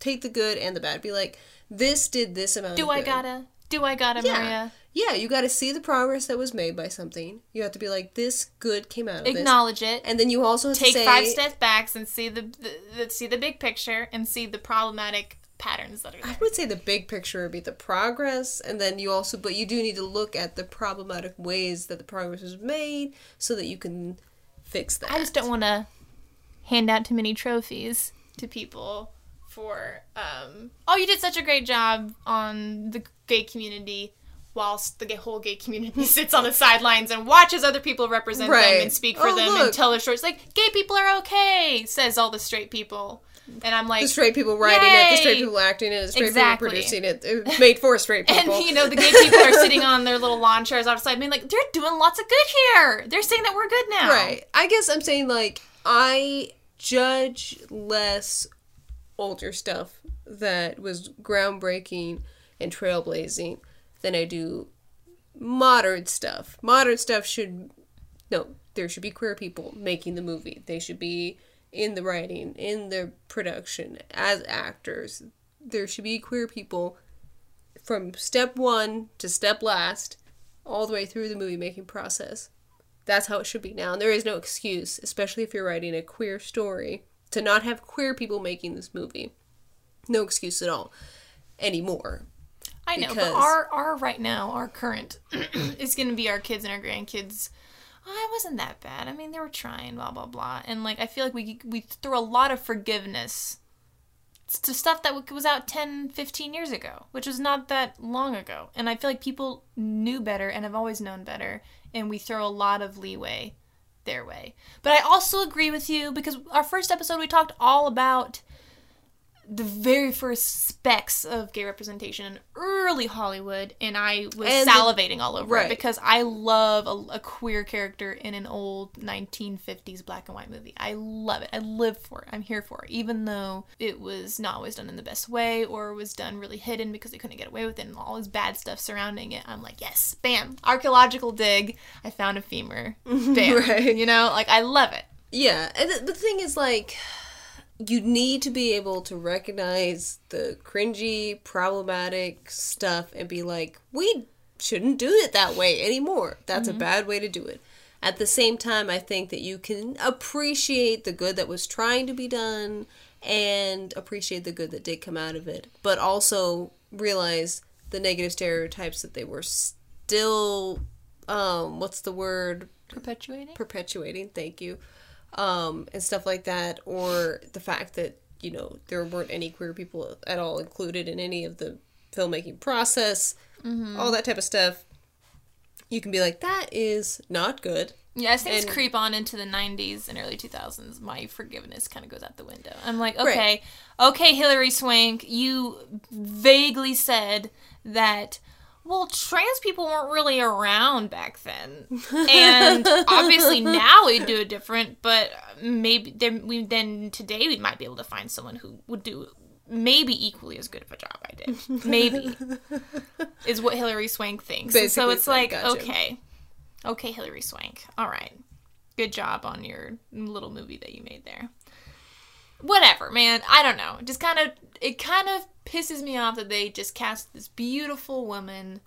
take the good and the bad. Be like, this did this amount. Do I good. gotta? Do I gotta, Yeah. Maria? Yeah, you got to see the progress that was made by something. You have to be like, this good came out of this. Acknowledge it. and then you also have Take to say, five steps back and see the, the, the see the big picture and see the problematic patterns that are there. I would say the big picture would be the progress, and then you also, but you do need to look at the problematic ways that the progress was made, so that you can fix that. I just don't want to hand out too many trophies to people for um oh you did such a great job on the gay community whilst the whole gay community sits on the sidelines and watches other people represent them and speak for Oh, them look. and tell their stories like gay people are okay says all the straight people and i'm like the straight people writing it, the straight people acting it, the straight Exactly. people producing it. It made for straight people. and you know the gay people are sitting on their little lawn chairs outside being like they're doing lots of good here they're saying that we're good now Right. I guess I'm saying like I judge less older stuff that was groundbreaking and trailblazing than I do modern stuff. Modern stuff should no, there should be queer people making the movie. They should be in the writing, in the production, as actors. There should be queer people from step one to step last, all the way through the movie making process. That's how it should be now. And there is no excuse, especially if you're writing a queer story, to not have queer people making this movie. No excuse at all anymore. I know, but our our right now, our current is going to be our kids and our grandkids. It wasn't that bad. I mean, they were trying, blah blah blah, and like I feel like we we throw a lot of forgiveness to stuff that was out 10, 15 years ago, which was not that long ago. And I feel like people knew better and have always known better, and we throw a lot of leeway their way. But I also agree with you because our first episode we talked all about the very first specks of gay representation in early Hollywood, and I was And the- salivating all over right. it because I love a, a queer character in an old 1950s black and white movie. I love it. I live for it. I'm here for it, even though it was not always done in the best way or was done really hidden because they couldn't get away with it and all this bad stuff surrounding it. I'm like, yes, bam, archaeological dig. I found a femur. Bam. Right. You know, like I love it. Yeah, and the, the thing is, like, you need to be able to recognize the cringy, problematic stuff and be like, we shouldn't do it that way anymore. That's Mhm. a bad way to do it. At the same time, I think that you can appreciate the good that was trying to be done and appreciate the good that did come out of it, but also realize the negative stereotypes that they were still, um, what's the word? Perpetuating? Perpetuating, thank you um, and stuff like that, or the fact that you know there weren't any queer people at all included in any of the filmmaking process, Mhm. all that type of stuff. You can be like, that is not good. Yeah, as things And- creep on into the 90s and early 2000s, my forgiveness kind of goes out the window. I'm like, Right. okay, okay, Hilary Swank, you vaguely said that, well, trans people weren't really around back then. And obviously now we do it different, but maybe then we then today we might be able to find someone who would do maybe equally as good of a job I did. Maybe. is what Hilary Swank thinks. And so it's like, gotcha. okay. Okay, Hilary Swank. All right. Good job on your little movie that you made there. Whatever, man. I don't know. Just kind of it kind of pisses me off that they just cast this beautiful woman,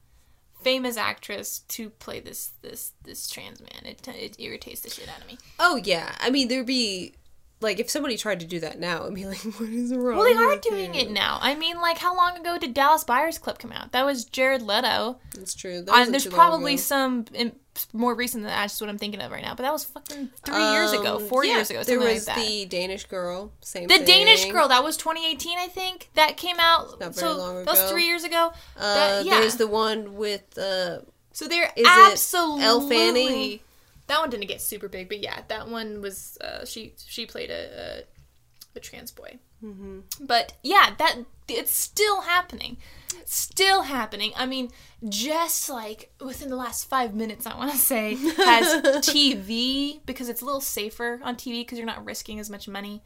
famous actress to play this this this trans man. It it irritates the shit out of me. Oh yeah, I mean there'd be like if somebody tried to do that now, I'd be like, what is wrong? Well, they are doing you? it now. I mean, like how long ago did Dallas Buyers Club come out? That was Jared Leto. That's true. That Uh, there's probably some in, more recent than that. That's just what I'm thinking of right now. But that was fucking three years ago, Um, four yeah, years ago, There was like that. the Danish girl. Same. The Danish girl that was 2018, I think. That came out. Not very so long that was three years ago. Uh, That- yeah. There's the one with uh. So they're is absolutely. Elle Fanning. that one didn't get super big, but yeah, that one was uh, she she played a a, a trans boy. Mm-hmm. But yeah, that it's still happening. Still happening. I mean, just like within the last five minutes, I want to say, has TV because it's a little safer on TV because you're not risking as much money.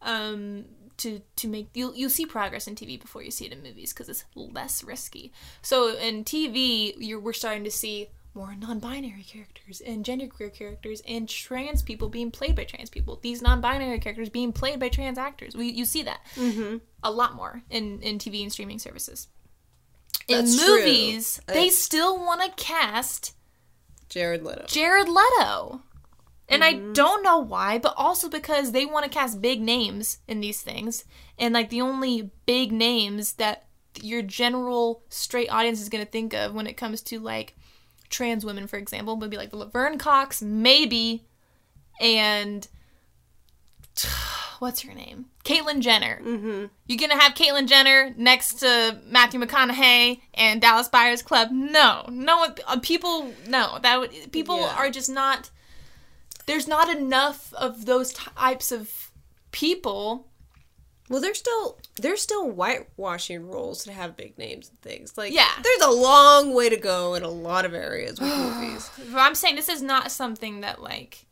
Um, to to make you'll you'll see progress in TV before you see it in movies because it's less risky. So in TV, you're we're starting to see more non-binary characters and genderqueer characters and trans people being played by trans people. These non-binary characters being played by trans actors. We you see that Mhm. a lot more in in TV and streaming services. In That's true. movies, they It's- still want to cast Jared Leto. Jared Leto. And I don't know why, but also because they want to cast big names in these things. And like the only big names that your general straight audience is going to think of when it comes to like trans women, for example, would be like Laverne Cox, maybe, and what's her name? Caitlyn Jenner. Mm-hmm. You're gonna have Caitlyn Jenner next to Matthew McConaughey and Dallas Buyers Club? No, no. Uh, people, no. That would people Yeah. are just not. There's not enough of those types of people. Well, they're still they're still whitewashing roles to have big names and things. Like Yeah. there's a long way to go in a lot of areas with movies. But I'm saying this is not something that like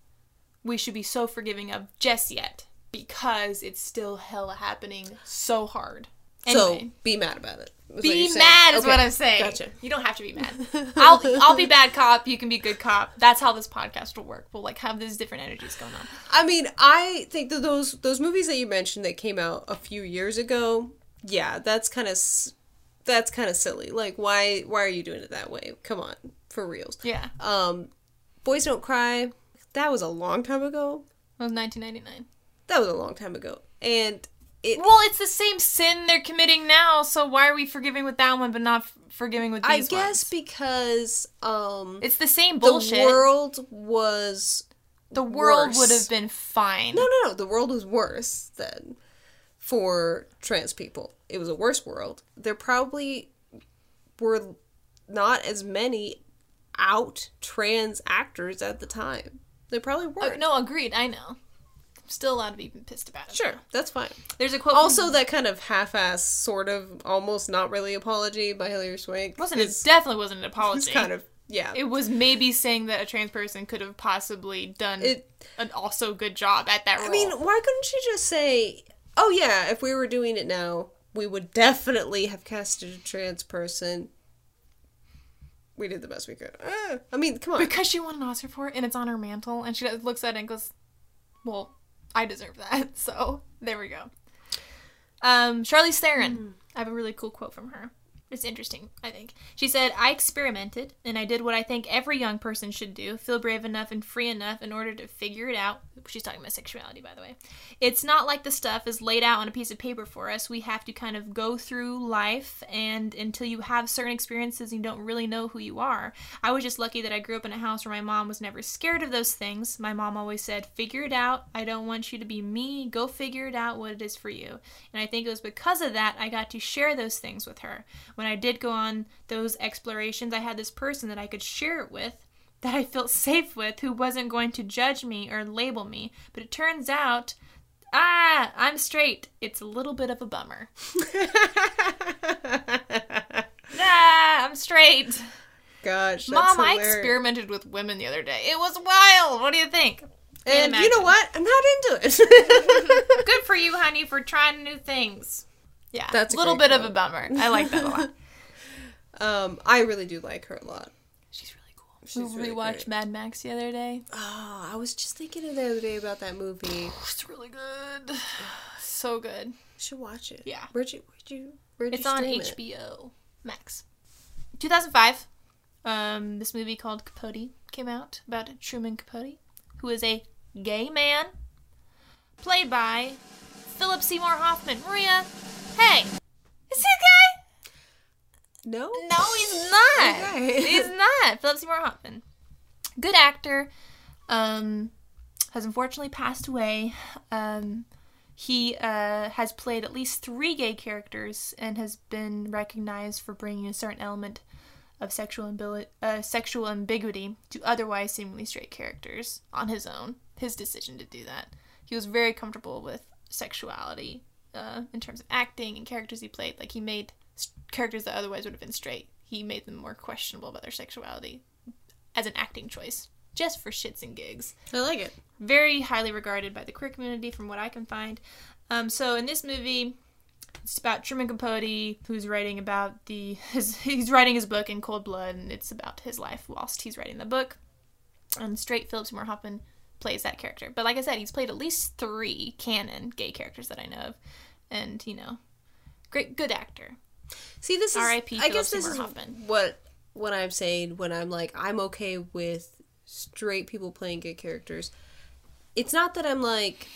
we should be so forgiving of just yet because it's still hella happening so hard. Anyway. So be mad about it. Be mad is Okay, what I'm saying. Gotcha. You don't have to be mad. I'll I'll be bad cop. You can be good cop. That's how this podcast will work. We'll like have these different energies going on. I mean, I think that those those movies that you mentioned that came out a few years ago, yeah, that's kind of that's kind of silly. Like, why why are you doing it that way? Come on, for reals. Yeah. Um, Boys Don't Cry. That was a long time ago. It was 1999. That was a long time ago, and it. Well, it's the same sin they're committing now. So why are we forgiving with that one but not f- forgiving with these I these guess ones? because um, It's the same bullshit. The world was The world would have been fine. No, no, no. The world was worse then for trans people. It was a worse world. There probably were not as many out trans actors at the time. There probably Uh, weren't. no, agreed. I know. Still allowed to be pissed about it. Sure, that's fine. There's a quote. Also, from, that kind of half-ass, sort of, almost not really apology by Hilary Swank wasn't it definitely wasn't an apology. It's kind of yeah. It was maybe saying that a trans person could have possibly done It- an also good job at that role. I mean, why couldn't she just say, "Oh yeah, if we were doing it now, we would definitely have casted a trans person. We did the best we could." Uh, I mean, come on. because she won an Oscar for it and it's on her mantle, and she looks at it and goes, "Well, I deserve that." So there we go. Um, Charlize Theron. I have a really cool quote from her. It's interesting, I think. She said, I experimented and I did what I think every young person should do feel brave enough and free enough in order to figure it out. She's talking about sexuality, by the way. It's not like the stuff is laid out on a piece of paper for us. We have to kind of go through life, and until you have certain experiences, you don't really know who you are. I was just lucky that I grew up in a house where my mom was never scared of those things. My mom always said, Figure it out. I don't want you to be me. Go figure it out what it is for you. And I think it was because of that I got to share those things with her. When I did go on those explorations, I had this person that I could share it with that I felt safe with who wasn't going to judge me or label me. But it turns out, ah, I'm straight. It's a little bit of a bummer. ah, I'm straight. Gosh, that's Mom, I experimented with women the other day. It was wild. What do you think? And you know what? I'm not into it. Good for you, honey, for trying new things. Yeah, That's a little bit of a bummer. I like that a lot. um, I really do like her a lot. She's really cool. She's we really watched great. Mad Max the other day. Oh, I was just thinking the other day about that movie. It's really good. So good. You should watch it. Yeah. Where'd you? Where'd you? Where'd It's you on stream it? HBO Max. 2005. Um, this movie called Capote came out about Truman Capote, who is a gay man, played by Philip Seymour Hoffman. Maria, hey, is he gay? No. No, he's not. Okay. he's not. Philip Seymour Hoffman, good actor. Um, has unfortunately passed away. Um, he uh, has played at least three gay characters and has been recognized for bringing a certain element of sexual, ambi- uh, sexual ambiguity to otherwise seemingly straight characters on his own. His decision to do that. He was very comfortable with sexuality uh, in terms of acting and characters he played. Like he made characters that otherwise would have been straight. He made them more questionable about their sexuality as an acting choice, just for shits and gigs. I like it. Very highly regarded by the queer community, from what I can find. Um, so in this movie, it's about Truman Capote, who's writing about the his he's writing his book in cold blood, and it's about his life whilst he's writing the book. And straight Philip Seymour Hoffman plays that character. But like I said, he's played at least three canon gay characters that I know of, and you know, great good actor. See, this is R.I.P. I guess this is Hoffman. what what I'm saying when I'm like I'm okay with straight people playing gay characters. It's not that I'm like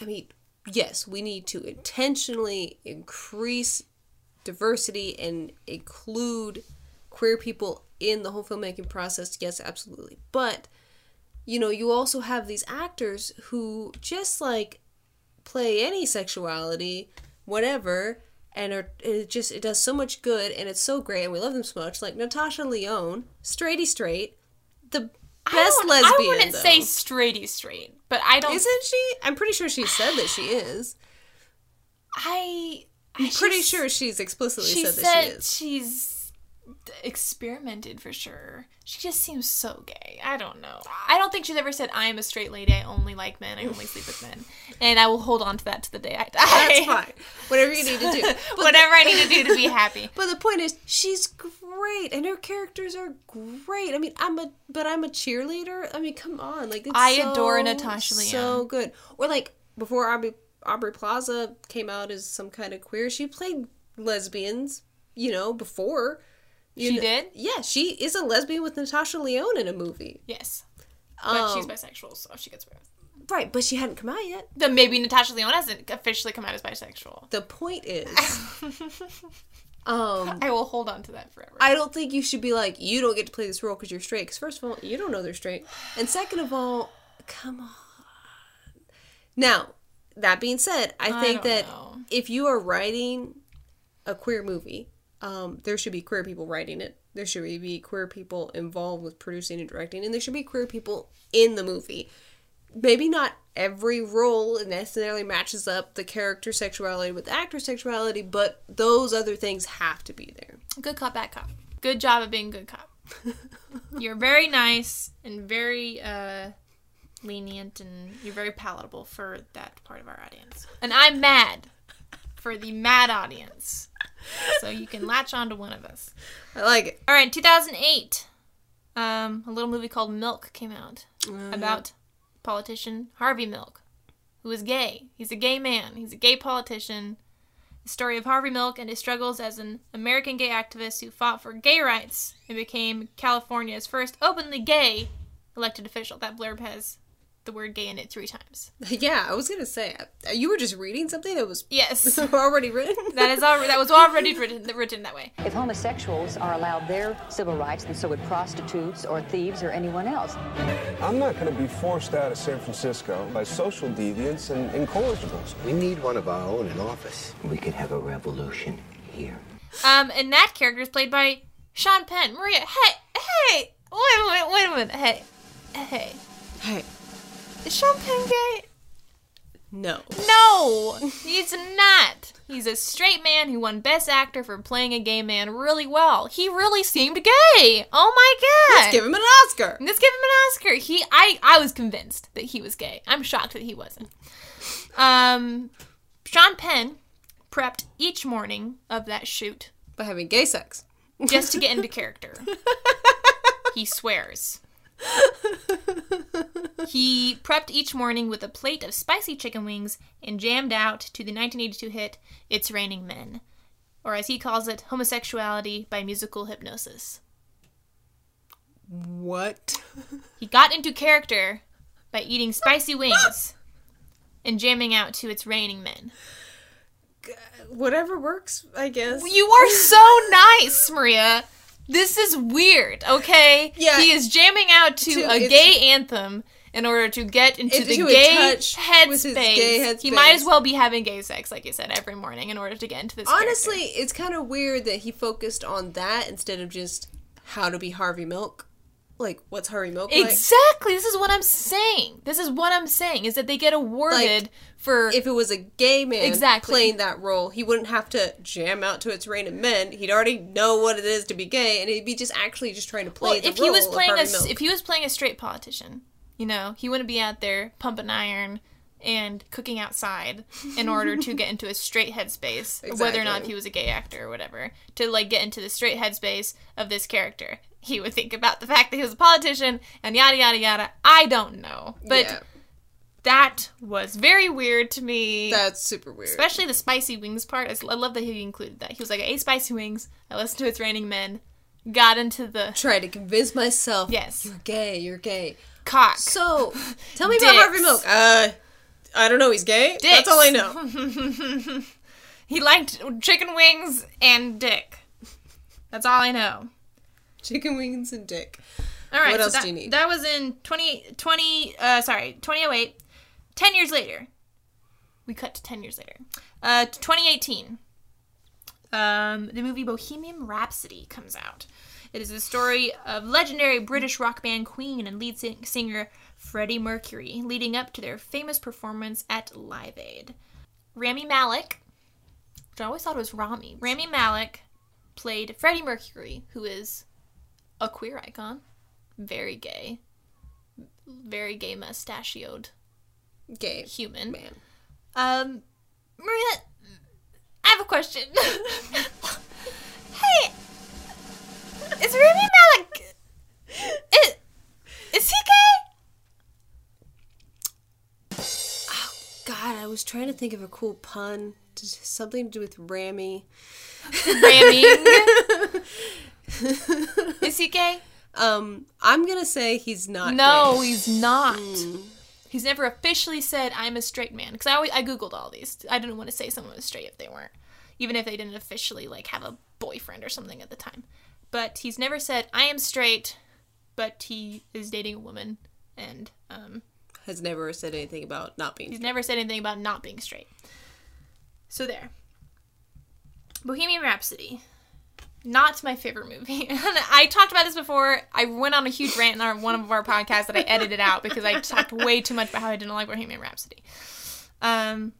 I mean, yes, we need to intentionally increase diversity and include queer people in the whole filmmaking process. Yes, absolutely. But you know, you also have these actors who just like play any sexuality, whatever, and are it just it does so much good and it's so great and we love them so much. Like Natasha Lyonne, straighty straight, the best don't- lesbian. I wouldn't though. say straighty straight, but I don't. Isn't she? I'm pretty sure she said that she is. I. I'm pretty sure she's explicitly she said, said that she is. she's experimented for sure. She just seems so gay. I don't know. I don't think she's ever said I am a straight lady. I only like men. I only sleep with men, and I will hold on to that to the day I die. That's fine. Whatever you need to do. Whatever I need to do to be happy. But the point is, she's great, and her characters are great. I mean, I'm a, but I'm a cheerleader. I mean, come on, like it's I so, adore Natasha Lyonne. So good. Or like before Aubrey Aubrey Plaza came out as some kind of queer, she played lesbians. You know, before. You She know- did? Yeah, she is a lesbian with Natasha Lyonne in a movie. Yes, but she's Um, bisexual, so she gets away with. Right, but she hadn't come out yet. Then maybe Natasha Lyonne hasn't officially come out as bisexual. The point is, um, I will hold on to that forever. I don't think you should be like, you don't get to play this role because you're straight. Because first of all, you don't know they're straight, and second of all, come on. Now, that being said, I I think that know. if you are writing a queer movie, um, there should be queer people writing it. There should be queer people involved with producing and directing, and there should be queer people in the movie. Maybe not every role necessarily matches up the character sexuality with the actor sexuality, but those other things have to be there. Good cop, bad cop. Good job of being good cop. you're very nice and very uh, lenient, and you're very palatable for that part of our audience. And I'm mad for the mad audience. So you can latch on to one of us. I like it. All right, 2008, um, a little movie called Milk came out Uh. about politician Harvey Milk, who is gay. He's a gay man. He's a gay politician. The story of Harvey Milk and his struggles as an American gay activist who fought for gay rights and became California's first openly gay elected official. That blurb has the word gay in it three times. Yeah, I was gonna say uh, you were just reading something that was Yes. already written. That is already that was already written written that way. If homosexuals are allowed their civil rights, then so would prostitutes or thieves or anyone else. I'm not going to be forced out of San Francisco by social deviants and incorrigibles. We need one of our own in office. We could have a revolution here. Um, and that character is played by Sean Penn. Maria, hey, hey, wait a minute, wait a minute, hey, hey, hey, is Sean Penn gay? No. No, he's not. He's a straight man who won Best Actor for playing a gay man really well. He really seemed gay. Oh my god! Let's give him an Oscar. Let's give him an Oscar. He, I, I was convinced that he was gay. I'm shocked that he wasn't. Um, Sean Penn prepped each morning of that shoot by having gay sex just to get into character. he swears. he prepped each morning with a plate of spicy chicken wings and jammed out to the 1982 hit It's Raining Men, or as he calls it, homosexuality by musical hypnosis. What? He got into character by eating spicy wings and jamming out to It's Raining Men. Whatever works, I guess. You are so nice, Maria. This is weird, okay? Yeah. He is jamming out to, To a gay anthem in order to get into the gay headspace. gay He might as well be having gay sex, like you said, every morning in order to get into this. Honestly, it's kind of weird that he focused on that instead of just how to be Harvey Milk. Like, what's Harvey Milk like? Exactly. This is what I'm saying. This is what I'm saying is that they get awarded Like, for if it was a gay man Exactly. playing that role, he wouldn't have to jam out to "It's Raining Men." He'd already know what it is to be gay, and he'd be just actually just trying to play well, the if role he was playing a Milk. if he was playing a straight politician, you know, he wouldn't be out there pumping iron and cooking outside in order to get into a straight headspace, whether or not Exactly. he was a gay actor or whatever, to like get into the straight headspace of this character. He would think about the fact that he was a politician and yada yada yada. I don't know, but Yeah. that was very weird to me. That's super weird. Especially the spicy wings part. I love that he included that. He was like, I ate spicy wings. I listened to It's Raining Men. Got into the. Try to convince myself. Yes. You're gay. You're gay. Cock. So, tell me about Harvey Dicks. Milk. Uh, I don't know. He's gay. That's all I know. know. he liked chicken wings and dick. That's all I know. Chicken wings and dick. All right. What so else that, do you need? That was in 20, 20 uh, sorry, 2008. 10 years later. We cut to 10 years later. Uh, 2018. Um, the movie Bohemian Rhapsody comes out. It is the story of legendary British rock band Queen and lead sing- singer Freddie Mercury leading up to their famous performance at Live Aid. Rami Malek, which I always thought it was Rami, Rami Malek played Freddie Mercury, who is a queer icon, very gay, very gay mustachioed Gay human. man. Um, Maria, I have a question. hey, is Rami Malek? Is, is he gay? God, I was trying to think of a cool pun. Something to do with Rammy. Ramming? is he gay? Um, I'm gonna say he's not. No, gay. he's not. He's never officially said I'm a straight man because I always I googled all these. I didn't want to say someone was straight if they weren't, even if they didn't officially like have a boyfriend or something at the time. But he's never said I am straight, but he is dating a woman, and um, Has never said anything about not being. he's never said anything about not being straight. So there. Bohemian Rhapsody. Not my favorite movie. I talked about this before. I went on a huge rant in our, one of our podcasts that I edited out because I talked way too much about how I didn't like Bohemian Rhapsody. Um,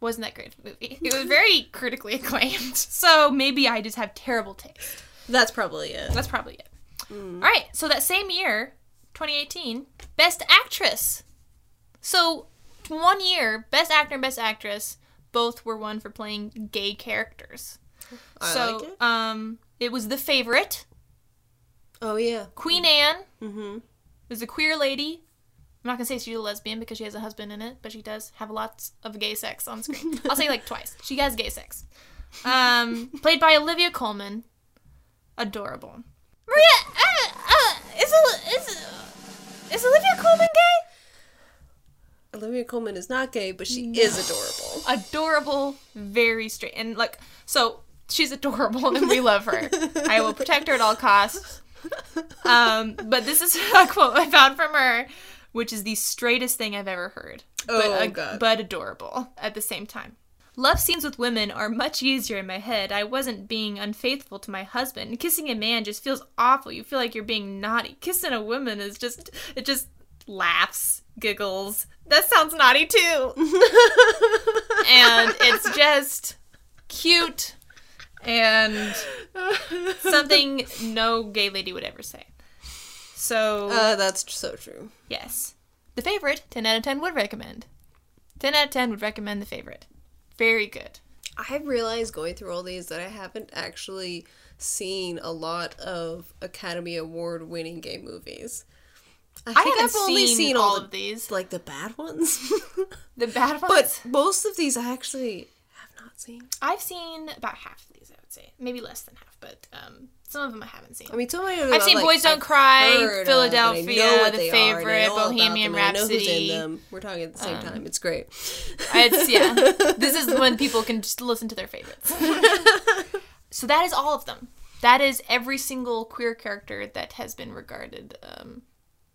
wasn't that great of a movie? It was very critically acclaimed. So maybe I just have terrible taste. That's probably it. That's probably it. All right. So that same year, 2018, Best Actress. So one year, Best Actor and Best Actress both were won for playing gay characters. I so like it. um, it was The Favorite. Oh yeah. Queen Anne Mm-hmm. is a queer lady. I'm not gonna say she's a lesbian because she has a husband in it, but she does have lots of gay sex on screen. I'll say like twice. She has gay sex. Um, played by Olivia Colman. Adorable. Maria, uh, uh, is, is, is Olivia Colman gay? Olivia Colman is not gay, but she is adorable. Adorable, very straight, and like so. She's adorable, and we love her. I will protect her at all costs. Um, but this is a quote I found from her, which is the straightest thing I've ever heard. But, Oh, uh, God. but adorable at the same time. Love scenes with women are much easier in my head. I wasn't being unfaithful to my husband. Kissing a man just feels awful. You feel like you're being naughty. Kissing a woman is just, it just laughs, giggles. That sounds naughty too. and it's just cute and something no gay lady would ever say. So, Uh, that's so true. yes. The favorite, 10 out of 10 would recommend. 10 out of 10 would recommend the favorite. Very good. I realized going through all these that I haven't actually seen a lot of Academy Award winning gay movies. I think haven't I've only seen seen all all of these. like the bad ones. The bad ones? but most of these I actually have not seen. I've seen about half of these, I would say. Maybe less than half, but um, some of them I haven't seen. I mean, so many of them I've seen like, Boys Don't I've Cry, Philadelphia, and I know what The Favorite, Bohemian them, I know who's Rhapsody. We're talking at the same Um, time. It's great. It's yeah. this is when people can just listen to their favorites. so that is all of them. That is every single queer character that has been regarded um,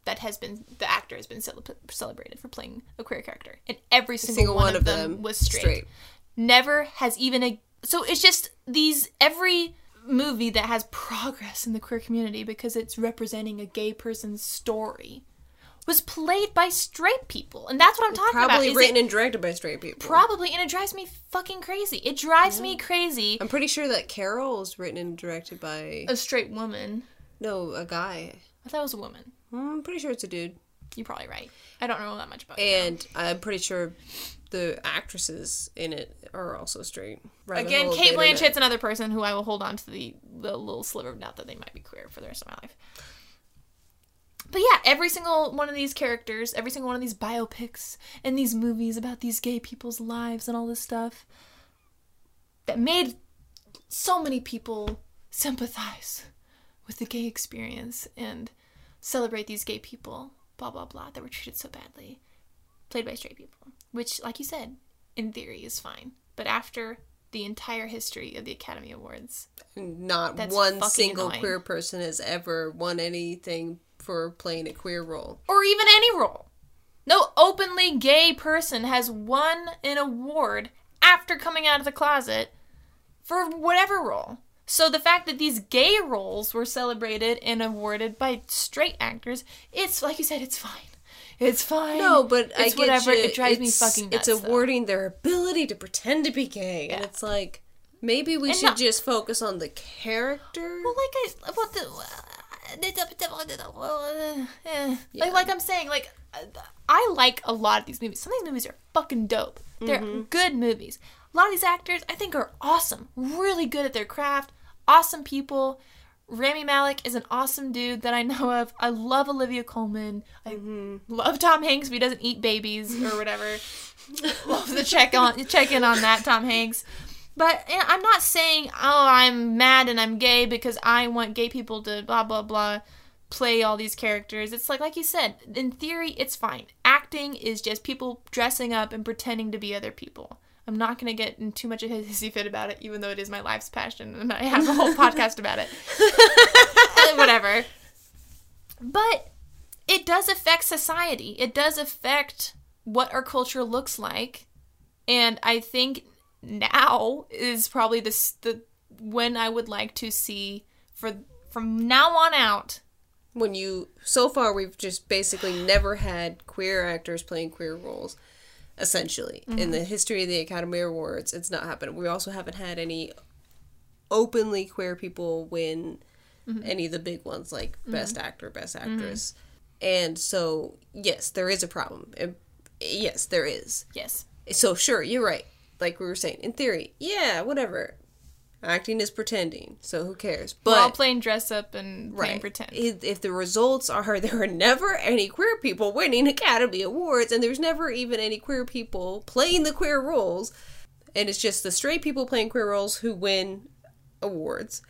that has been the actor has been cele- celebrated for playing a queer character, and every single, single one, one of them, them was straight. straight. Never has even a so it's just these every movie that has progress in the queer community because it's representing a gay person's story was played by straight people, and that's what I'm talking about. Probably written it- and directed by straight people. Probably, and it drives me fucking crazy. It drives me crazy. I'm pretty sure that Carol was written and directed by A straight woman. No, a guy. I thought it was a woman. Mm, I'm pretty sure it's a dude. You're probably right. I don't know that much about it. And I'm pretty sure the actresses in it are also straight. Again, Kate internet. Blanchett's another person who I will hold on to the, the little sliver of doubt that they might be queer for the rest of my life. But yeah, every single one of these characters, every single one of these biopics and these movies about these gay people's lives and all this stuff that made so many people sympathize with the gay experience and celebrate these gay people, blah blah blah, that were treated so badly, played by straight people. Which, like you said, in theory is fine. But after the entire history of the Academy Awards, Not one single annoying. queer person has ever won anything for playing a queer role. or even any role. No openly gay person has won an award after coming out of the closet for whatever role. So the fact that these gay roles were celebrated and awarded by straight actors, it's like you said, it's fine. It's fine. No, but I it's get whatever. you. It drives me fucking nuts. It's though. awarding their ability to pretend to be gay, and it's like maybe we And should not- just focus on the character. Well, like I what the eh. like like I'm saying like I like a lot of these movies. Some of these movies are fucking dope. They're Mhm. good movies. A lot of these actors I think are awesome. Really good at their craft. Awesome people. Rami Malek is an awesome dude that I know of. I love Olivia Colman. I mm-hmm. love Tom Hanks, but he doesn't eat babies or whatever. love the check on check in on that Tom Hanks. But I'm not saying oh I'm mad and I'm gay because I want gay people to blah blah blah play all these characters. It's like like you said, in theory it's fine. Acting is just people dressing up and pretending to be other people. I'm not gonna get in too much of a hissy fit about it, even though it is my life's passion and I have a whole podcast about it. Eh, whatever. But it does affect society. It does affect what our culture looks like. And I think now is probably the the when I would like to see for from now on out when you so far we've just basically never had queer actors playing queer roles essentially in Mhm. the history of the academy awards it's not happened we also haven't had any openly queer people win Mhm. any of the big ones like best Mhm. actor best actress and so yes there is a problem And- yes there is Yes. so sure you're right like we were saying in theory yeah whatever acting is pretending so who cares we're all playing dress up and playing Right. pretend. If, if the results are there are never any queer people winning Academy Awards, and there's never even any queer people playing the queer roles, and it's just the straight people playing queer roles who win awards,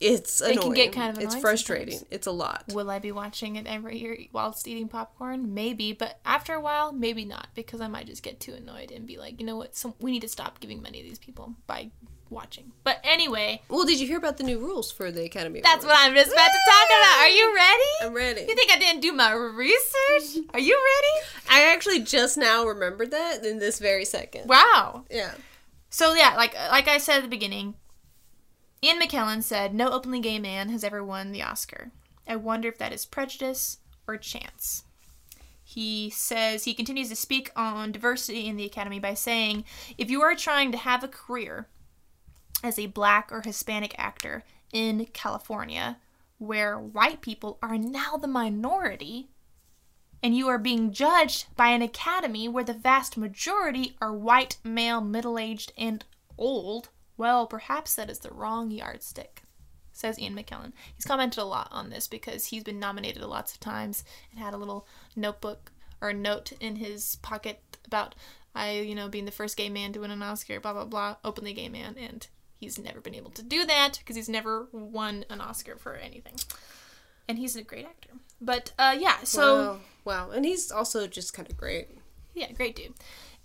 it's It can get kind of it's frustrating. sometimes. It's a lot. Will I be watching it every year whilst eating popcorn? Maybe, but after a while, maybe not, because I might just get too annoyed and be like, you know what, some, we need to stop giving money to these people by watching. But anyway, Well, did you hear about the new rules for the Academy that's what I'm just about to talk about. Are you ready? I'm ready. You think I didn't do my research? Are you ready? I actually just now remembered that in this very second. Wow. Yeah. So yeah, like like I said at the beginning, Ian McKellen said no openly gay man has ever won the Oscar. I wonder if that is prejudice or chance. He says he continues to speak on diversity in the Academy by saying, if you are trying to have a career as a black or Hispanic actor in California, where white people are now the minority, and you are being judged by an academy where the vast majority are white, male, middle aged, and old, well, perhaps that is the wrong yardstick, says Ian McKellen. He's commented a lot on this because he's been nominated lots of times and had a little notebook or note in his pocket about I, you know, being the first gay man to win an Oscar, blah, blah, blah, openly gay man, and he's never been able to do that because he's never won an Oscar for anything. And he's a great actor. But, uh, yeah, so. wow. wow, and he's also just kind of great. Yeah, great dude.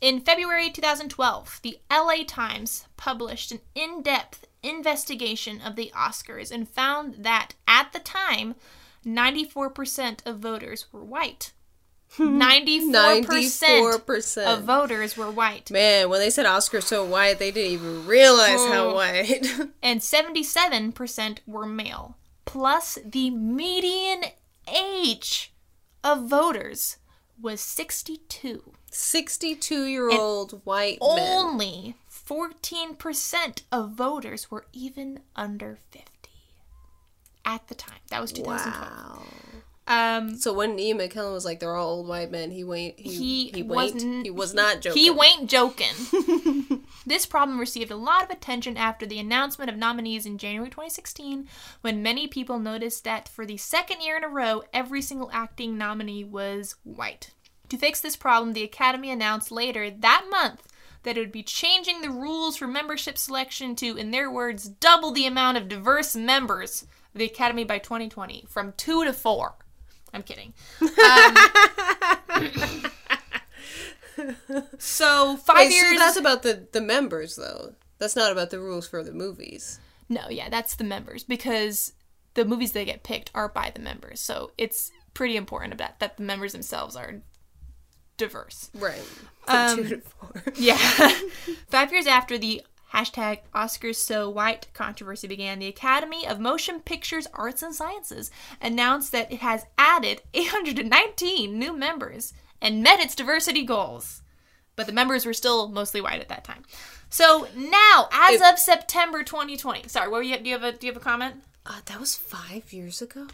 In February 2012, the LA Times published an in depth investigation of the Oscars and found that at the time, 94% of voters were white. 94%, 94%. of voters were white. Man, when they said Oscar so white, they didn't even realize how Oh. white. and 77% were male. Plus, the median age of voters was 62. 62 year old white men. Only 14% of voters were even under 50 at the time. That was 2012. Wow. Um, so when Ian McKellen was like, they're all old white men, he wait, he he, he, wasn't he was not joking. He ain't joking. this problem received a lot of attention after the announcement of nominees in January 2016, when many people noticed that for the second year in a row, every single acting nominee was white. To fix this problem, the Academy announced later that month that it would be changing the rules for membership selection to, in their words, double the amount of diverse members of the Academy by 2020, from two to four. I'm kidding. Um, so five Wait, years. So that's about the the members though. That's not about the rules for the movies. No, yeah, that's the members because the movies that get picked are by the members. So it's pretty important about that the members themselves are diverse. Right. Um, two to four. yeah. Five years after the hashtag Oscars So White controversy began, the Academy of Motion Pictures Arts and Sciences announced that it has added 819 new members and met its diversity goals. But the members were still mostly white at that time. So now, as of September 2020, sorry, what were you, do you have a do you have a comment? Uh, that was five years ago.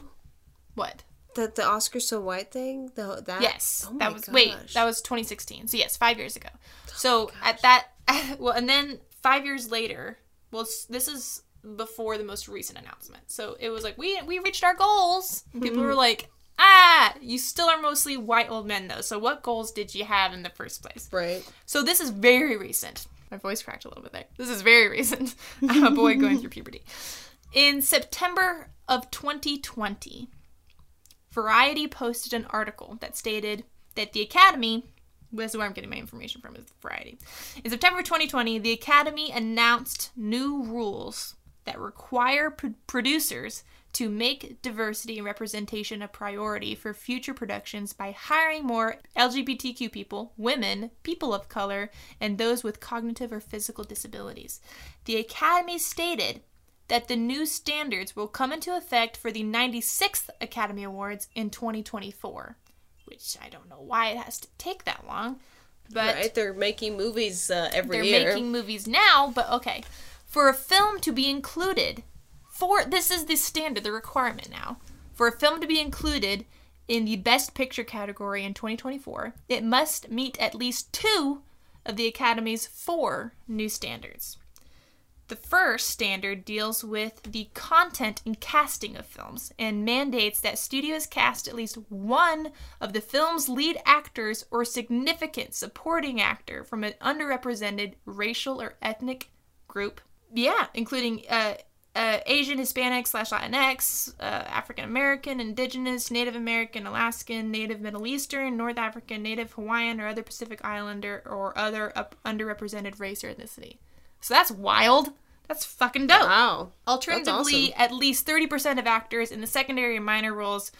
What? The the Oscar so white thing. The that. Yes, Oh that was wait, that was 2016. So yes, five years ago. so at that, well, and then five years later, well, this is before the most recent announcement. So it was like we we reached our goals. People were like, ah, you still are mostly white old men though. So what goals did you have in the first place? Right. So this is very recent. My voice cracked a little bit there. This is very recent. I'm a boy going through puberty. In September of 2020, Variety posted an article that stated that the Academy, this is where I'm getting my information from, is Variety. In September 2020, the Academy announced new rules that require pro- producers to make diversity and representation a priority for future productions by hiring more LGBTQ people, women, people of color, and those with cognitive or physical disabilities. The Academy stated that the new standards will come into effect for the 96th Academy Awards in 2024, which I don't know why it has to take that long, but right, they're making movies uh, every year. they're making movies now, but okay. For a film to be included, for this is the standard, the requirement now. For a film to be included in the Best Picture category in 2024, it must meet at least two of the Academy's four new standards. The first standard deals with the content and casting of films and mandates that studios cast at least one of the film's lead actors or significant supporting actor from an underrepresented racial or ethnic group. Yeah, including uh, uh, Asian, Hispanic slash Latinx, uh, African American, Indigenous, Native American, Alaskan, Native Middle Eastern, North African, Native Hawaiian, or other Pacific Islander or other up- underrepresented race or ethnicity. So that's wild. That's fucking dope. Wow. Alternatively, That's at least 30% of actors in the secondary and minor roles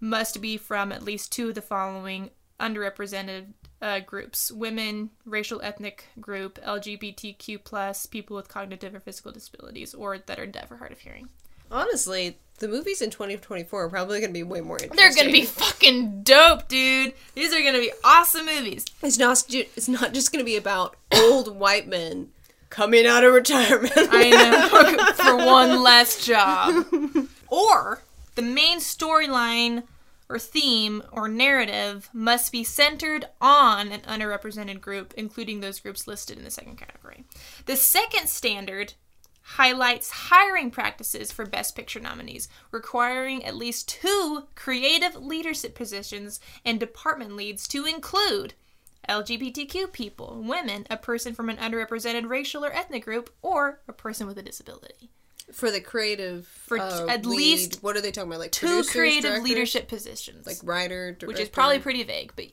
must be from at least two of the following underrepresented uh, groups women, racial ethnic group, LGBTQ, plus, people with cognitive or physical disabilities, or that are deaf or hard of hearing. Honestly, the movies in 2024 are probably going to be way more interesting. They're gonna be fucking dope, dude. These are gonna be awesome movies. It's not. It's not just going to be about old white men coming out of retirement. I know. for one less job. Or the main storyline or theme or narrative must be centered on an underrepresented group, including those groups listed in the second category. The second standard highlights hiring practices for Best Picture nominees, requiring at least two creative leadership positions and department leads to include LGBTQ people, women, a person from an underrepresented racial or ethnic group, or a person with a disability. For the creative, For uh, at lead- least what are they talking about? Like two creative directors? leadership positions, like writer, director. which is probably pretty vague, but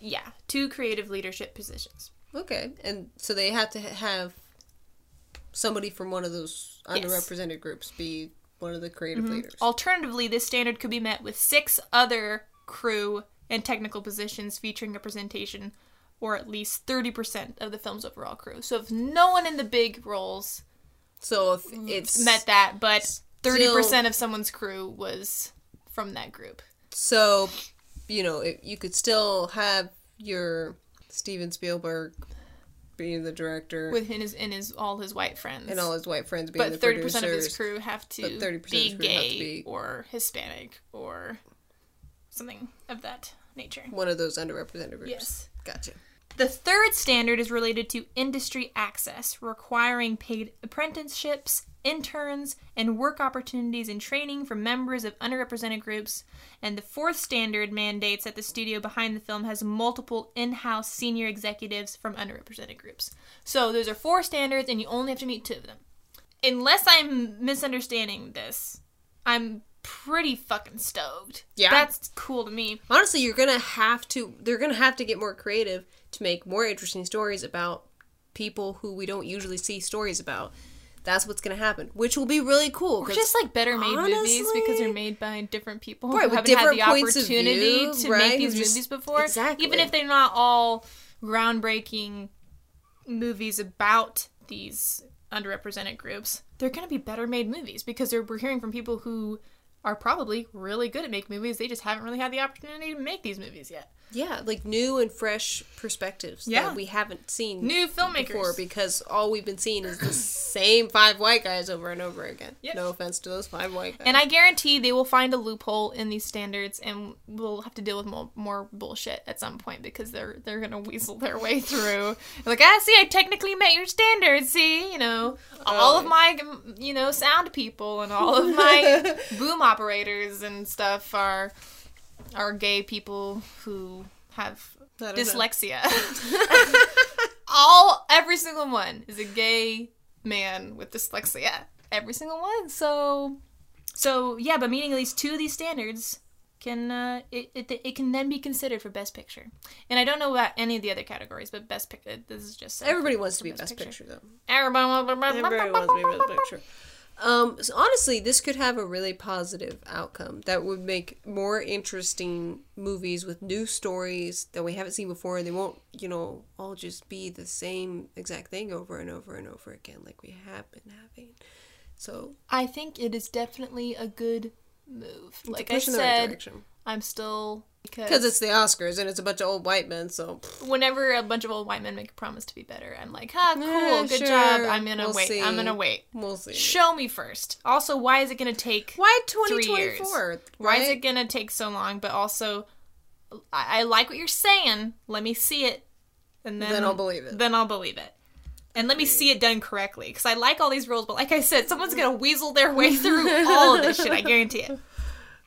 yeah, two creative leadership positions. okay. And so they have to have somebody from one of those Yes. underrepresented groups be one of the creative Mhm. leaders. Alternatively, this standard could be met with six other crew and technical positions featuring representation or at least 30% of the film's overall crew. So if no one in the big roles so if it's met that, but 30% still- of someone's crew was from that group. So, you know, it, you could still have your Steven Spielberg being the director With his and his all his white friends. and all his white friends being but the thirty percent of his crew have but to 30% of be his crew have to gay be- or Hispanic or something of that nature. one of those underrepresented groups. Yes. Gotcha. The third standard is related to industry access, requiring paid apprenticeships, interns, and work opportunities and training for members of underrepresented groups. And the fourth standard mandates that the studio behind the film has multiple in house senior executives from underrepresented groups. So those are four standards, and you only have to meet two of them. Unless I'm misunderstanding this, I'm pretty fucking stoked. Yeah. That's cool to me. Honestly, you're gonna have to. They're gonna have to get more creative to make more interesting stories about people who we don't usually see stories about. That's what's gonna happen, which will be really cool. Or just like better made movies because they're made by different people Right, who haven't had the different points of opportunity view, to right, make these just- movies before. Exactly. Even if they're not all groundbreaking movies about these underrepresented groups, they're going to be better made movies because they're, we're hearing from people who are probably really good at making movies. They just haven't really had the opportunity to make these movies yet. Yeah, like new and fresh perspectives Yeah. that we haven't seen New filmmakers. before because all we've been seeing is the same five white guys over and over again. Yep. No offense to those five white guys. And I guarantee they will find a loophole in these standards, and we'll have to deal with more, more bullshit at some point because they're they're gonna weasel their way through. Like, ah, see, I technically met your standards. See, you know, all of my you know sound people and all of my boom operators and stuff are are gay people who have I don't know. dyslexia. all every single one is a gay man with dyslexia. Every single one. So so yeah, but meeting at least two of these standards can uh, it, it it can then be considered for best picture. And I don't know about any of the other categories, but best picture. This is just Everybody wants to be best picture, though. Everybody wants Everybody wants to be best picture. Um, so honestly, this could have a really positive outcome that would make more interesting movies with new stories that we haven't seen before. They won't, you know, all just be the same exact thing over and over and over again like we have been having. So I think it is definitely a good move. a like I push in the right said, direction. I'm still because it's the Oscars and it's a bunch of old white men, so whenever a bunch of old white men make a promise to be better, I'm like, ah, cool, Yeah, good sure. job. I'm gonna We'll wait. see. I'm gonna wait. We'll see. Show me first. Also, why is it gonna take why three 2024? years? Why is it gonna take so long? But also, I, I like what you're saying. Let me see it, and then Then I'll believe it. Then I'll believe it. And let me see it done correctly, because I like all these rules. But like I said, someone's gonna weasel their way through all of this shit. I guarantee it.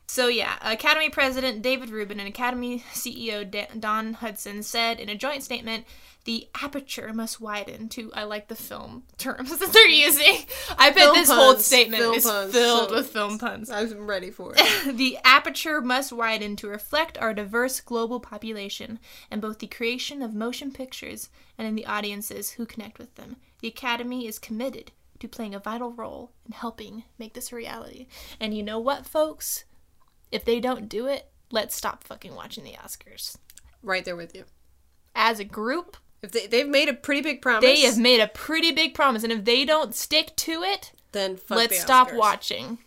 So yeah, Academy President David Rubin and Academy CEO Da- Dawn Hudson said in a joint statement, "The aperture must widen." To I like the film terms that they're using. I bet Film this whole puns, statement film is puns, filled so- with film puns. I'm ready for it. the aperture must widen to reflect our diverse global population and both the creation of motion pictures and in the audiences who connect with them. The Academy is committed to playing a vital role in helping make this a reality. And you know what, folks? If they don't do it, let's stop fucking watching the Oscars. right there with you. As a group, If they they've made a pretty big promise, they have made a pretty big promise, and if they don't stick to it, then fuck let's the stop watching.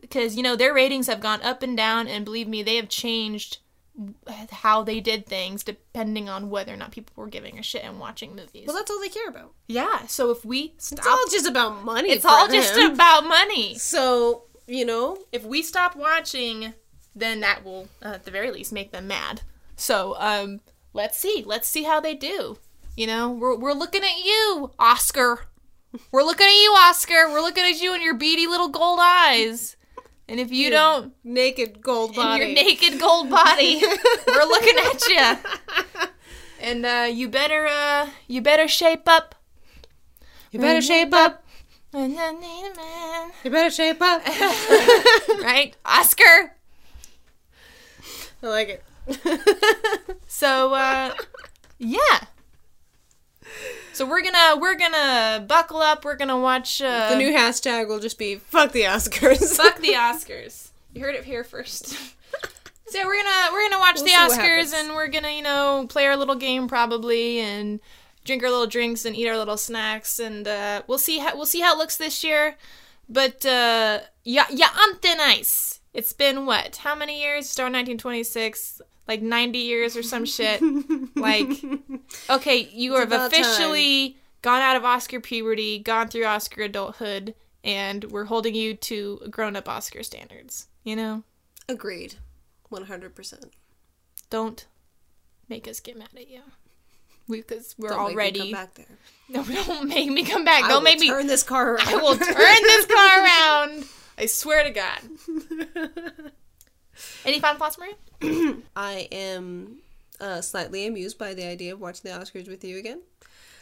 Because you know their ratings have gone up and down and believe me they have changed how they did things depending on whether or not people were giving a shit and watching movies. Well, that's all they care about. yeah so if we stop It's all just about money. it's all just about money. So you know, if we stop watching then that will uh, at the very least make them mad. So um let's see. Let's see how they do you know we're, we're looking at you oscar we're looking at you oscar we're looking at you and your beady little gold eyes and if you Your don't naked gold body, your naked gold body we're looking at you and uh you better uh you better shape up You better shape up. and I need a man. You better shape up. right oscar I like it. So, uh, yeah. So we're gonna we're gonna buckle up. We're gonna watch uh, the new hashtag will just be "fuck the Oscars." fuck the Oscars. You heard it here first. so we're gonna we're gonna watch We'll the Oscars and we're gonna you know play our little game probably and drink our little drinks and eat our little snacks and uh, we'll see how we'll see how it looks this year. But uh, yeah, yeah, on thin ice. It's been what? How many years? Started 1926, like 90 years or some shit. like, okay, you It's have about time. officially gone out of Oscar puberty, gone through Oscar adulthood, and we're holding you to grown-up Oscar standards. You know, Agreed, one hundred percent. don't make us get mad at you. Because we're Don't make me already come back there. No, don't make me come back. I don't make me turn this car around. I will turn this car around. I swear to God. Any final thoughts, Maria? I am uh, slightly amused by the idea of watching the Oscars with you again.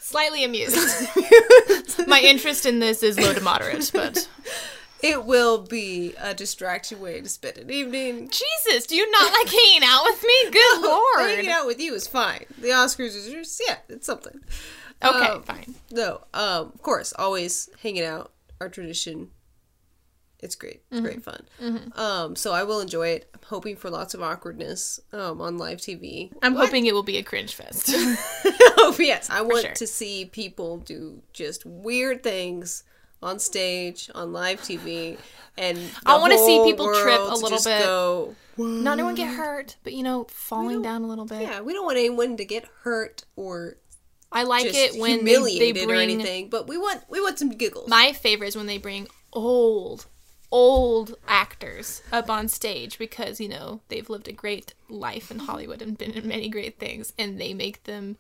Slightly amused. My interest in this is low to moderate, but It will be a distraction way to spend an evening. Jesus, do you not like hanging out with me? Good lord. Hanging out with you is fine. The Oscars is just, yeah, it's something. Okay, Um, fine. No, um, of course, always hanging out, our tradition. It's great. It's Mhm. great fun. Mhm. Um, so I will enjoy it. I'm hoping for lots of awkwardness um, on live TV. I'm What? hoping it will be a cringe fest. oh yes, I want sure. to see people do just weird things on stage on live TV, and I want to see people trip a little just bit. Go, Not anyone get hurt, but you know, falling down a little bit. yeah, we don't want anyone to get hurt or. I like just it when they, they bring or anything, but we want we want some giggles. My favorite is when they bring old, old actors up on stage because, you know, they've lived a great life in Hollywood and been in many great things, and they make them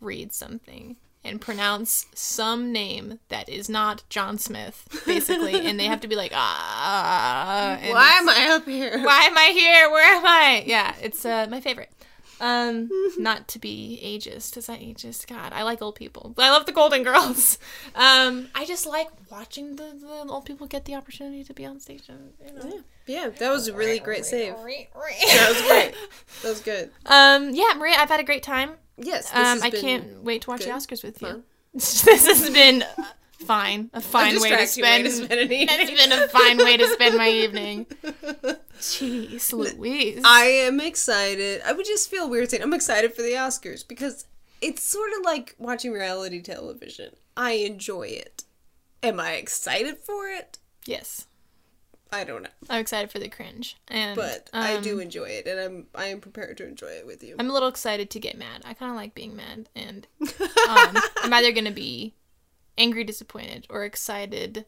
read something and pronounce some name that is not John Smith, basically, and they have to be like, ah. Why am I up here? Why am I here? Where am I? Yeah, it's uh, my favorite. Um, not to be ageist. Is that ageist? God, I like old people. I love the Golden Girls. Um, I just like watching the, the old people get the opportunity to be on stage. And, you know. Yeah, that was a really great save. that was great. That was good. Um, yeah, Maria, I've had a great time. Yes, this Um, I can't wait to watch the Oscars with you. this has been fine. A fine way to distracting way spend. to spend It's been a fine way to spend my evening. Jeez, Louise. I am excited. I would just feel weird saying I'm excited for the Oscars because it's sort of like watching reality television. I enjoy it. Am I excited for it? Yes. I don't know. I'm excited for the cringe, and But I do um, enjoy it and I'm I am prepared to enjoy it with you. I'm a little excited to get mad. I kind of like being mad, and um, I'm either gonna be angry, disappointed, or excited,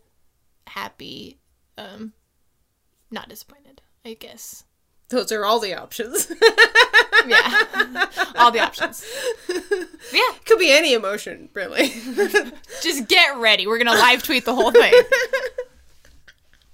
happy, um, not disappointed. I guess. Those are all the options. yeah, all the options. Yeah, could be any emotion, really. Just get ready. We're gonna live tweet the whole thing.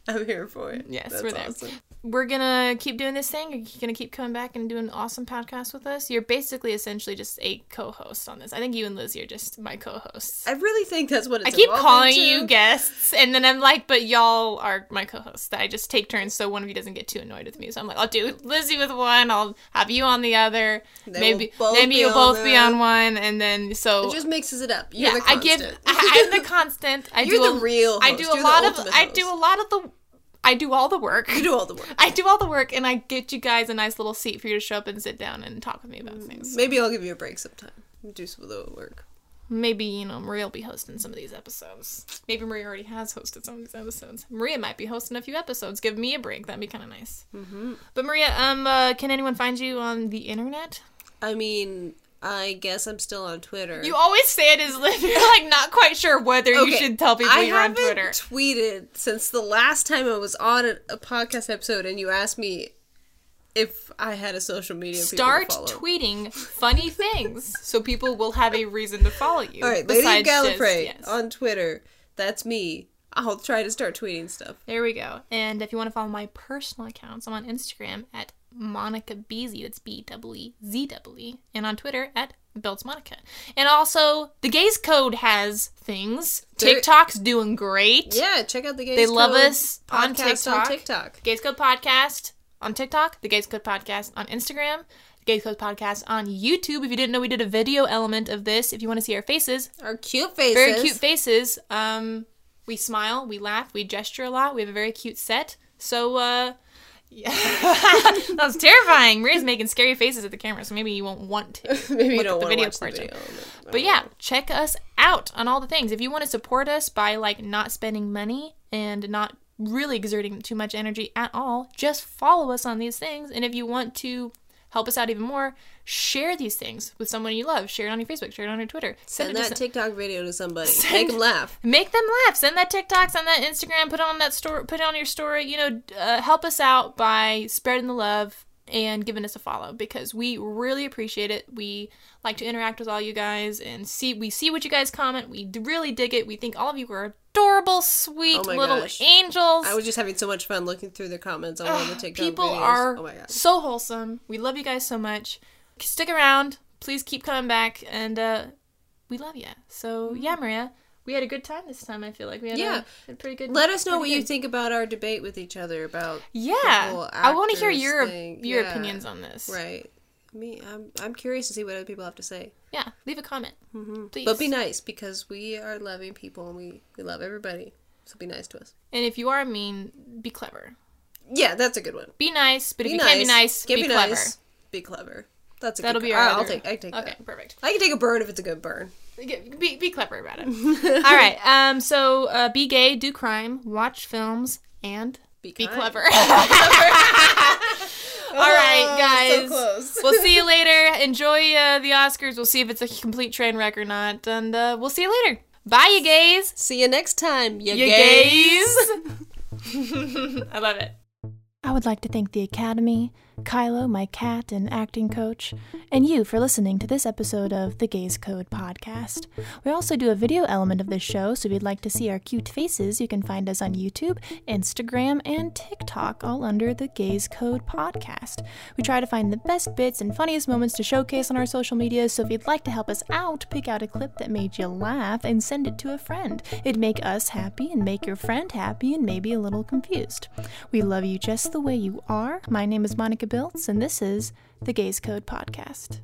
I'm here for it. Yes, That's we're there. awesome. We're gonna keep doing this thing. You're gonna keep coming back and doing awesome podcasts with us. You're basically essentially just a co-host on this. I think you and Lizzie are just my co-hosts. I really think that's what it's I keep calling into. you guests, and then I'm like, but y'all are my co-hosts. That I just take turns, so one of you doesn't get too annoyed with me. So I'm like, I'll do Lizzie with one, I'll have you on the other. Then maybe both maybe you'll both be on one, and then so It just mixes it up. You're yeah, I give. I, I'm the constant. I You're do the a, real I do a You're the lot of. ultimate I do a lot of the. I do all the work. You do all the work. I do all the work, and I get you guys a nice little seat for you to show up and sit down and talk with me about things. Maybe I'll give you a break sometime. Do some of the work. Maybe you know Maria will be hosting some of these episodes. Maybe Maria already has hosted some of these episodes. Maria might be hosting a few episodes. Give me a break. That'd be kind of nice. Mm-hmm. But Maria, um, uh, can anyone find you on the internet? I mean, I guess I'm still on Twitter. You always say it as if you're like not quite sure whether you should tell people I you're on haven't Twitter. tweeted since the last time I was on a, a podcast episode, and you asked me if I had a social media. Start tweeting funny things so people will have a reason to follow you. All right, Lady besides just- Gallifrey yes. on Twitter. That's me. I'll try to start tweeting stuff. There we go. And if you want to follow my personal accounts, I'm on Instagram at Monica Beasley. That's B W E Z W E. And on Twitter at Belts Monica. And also, the Gays Code has things. TikTok's doing great. Yeah, check out the Gays They love us on TikTok. on TikTok. Gays Code Podcast on TikTok, the Gays Code Podcast on Instagram. Gays Code Podcast on YouTube. If you didn't know, we did a video element of this. If you want to see our faces, our cute faces, very cute faces. Um, we smile, we laugh, we gesture a lot. We have a very cute set. So, uh, yeah. that was terrifying. Maria's making scary faces at the camera, so maybe you won't want to. Maybe you don't wanna video watch the video But yeah, check us out on all the things. If you want to support us by like not spending money and not really exerting too much energy at all, just follow us on these things. And if you want to help us out even more, share these things with someone you love. Share it on your Facebook, share it on your Twitter. Send to that some- TikTok video to somebody. Send- Make them laugh. Make them laugh. Send that TikTok, send that Instagram, put it on that story, put it on your story. You know, uh, help us out by spreading the love and giving us a follow because we really appreciate it. We like to interact with all you guys and see we see what you guys comment. We d- really dig it. We think all of you are adorable, sweet Oh little gosh. angels. I was just having so much fun looking through the comments on of the TikTok People videos. are oh my god. so wholesome. We love you guys so much. Stick around. Please keep coming back, and uh, we love you. So yeah, Maria, we had a good time this time. I feel like we had Yeah. a, a pretty good. Time. Let us know what pretty you think about our debate with each other about Yeah, I want to hear your thing. your Yeah. opinions on this. Right. Me, I'm I'm curious to see what other people have to say. Yeah, leave a comment, hmm please. But be nice because we are loving people and we we love everybody. So be nice to us. And if you are mean, be clever. Yeah, that's a good one. Be nice, but Be if you can't be nice, Can't be, be clever. nice. Be clever. That's a That'll good be our I'll other- take I take Okay, that. perfect. I can take a burn if it's a good burn. Get- Be, be clever about it. All right. Um. So, uh, be gay, do crime, watch films, and be, kind. clever. All right, Oh, guys. so close. we'll see you later. Enjoy uh, the Oscars. We'll see if it's a complete train wreck or not, and uh, we'll see you later. Bye, you gays. See you next time, you, You gays. gays. I love it. I would like to thank the Academy, Kylo, my cat and acting coach, and you for listening to this episode of the Gaze Code podcast. We also do a video element of this show, so if you'd like to see our cute faces, you can find us on YouTube, Instagram, and TikTok, all under the Gaze Code podcast. We try to find the best bits and funniest moments to showcase on our social media, so if you'd like to help us out, pick out a clip that made you laugh and send it to a friend. It'd make us happy and make your friend happy and maybe a little confused. We love you just the way you are. My name is Monica Biltz, and this is the Gaze Code Podcast.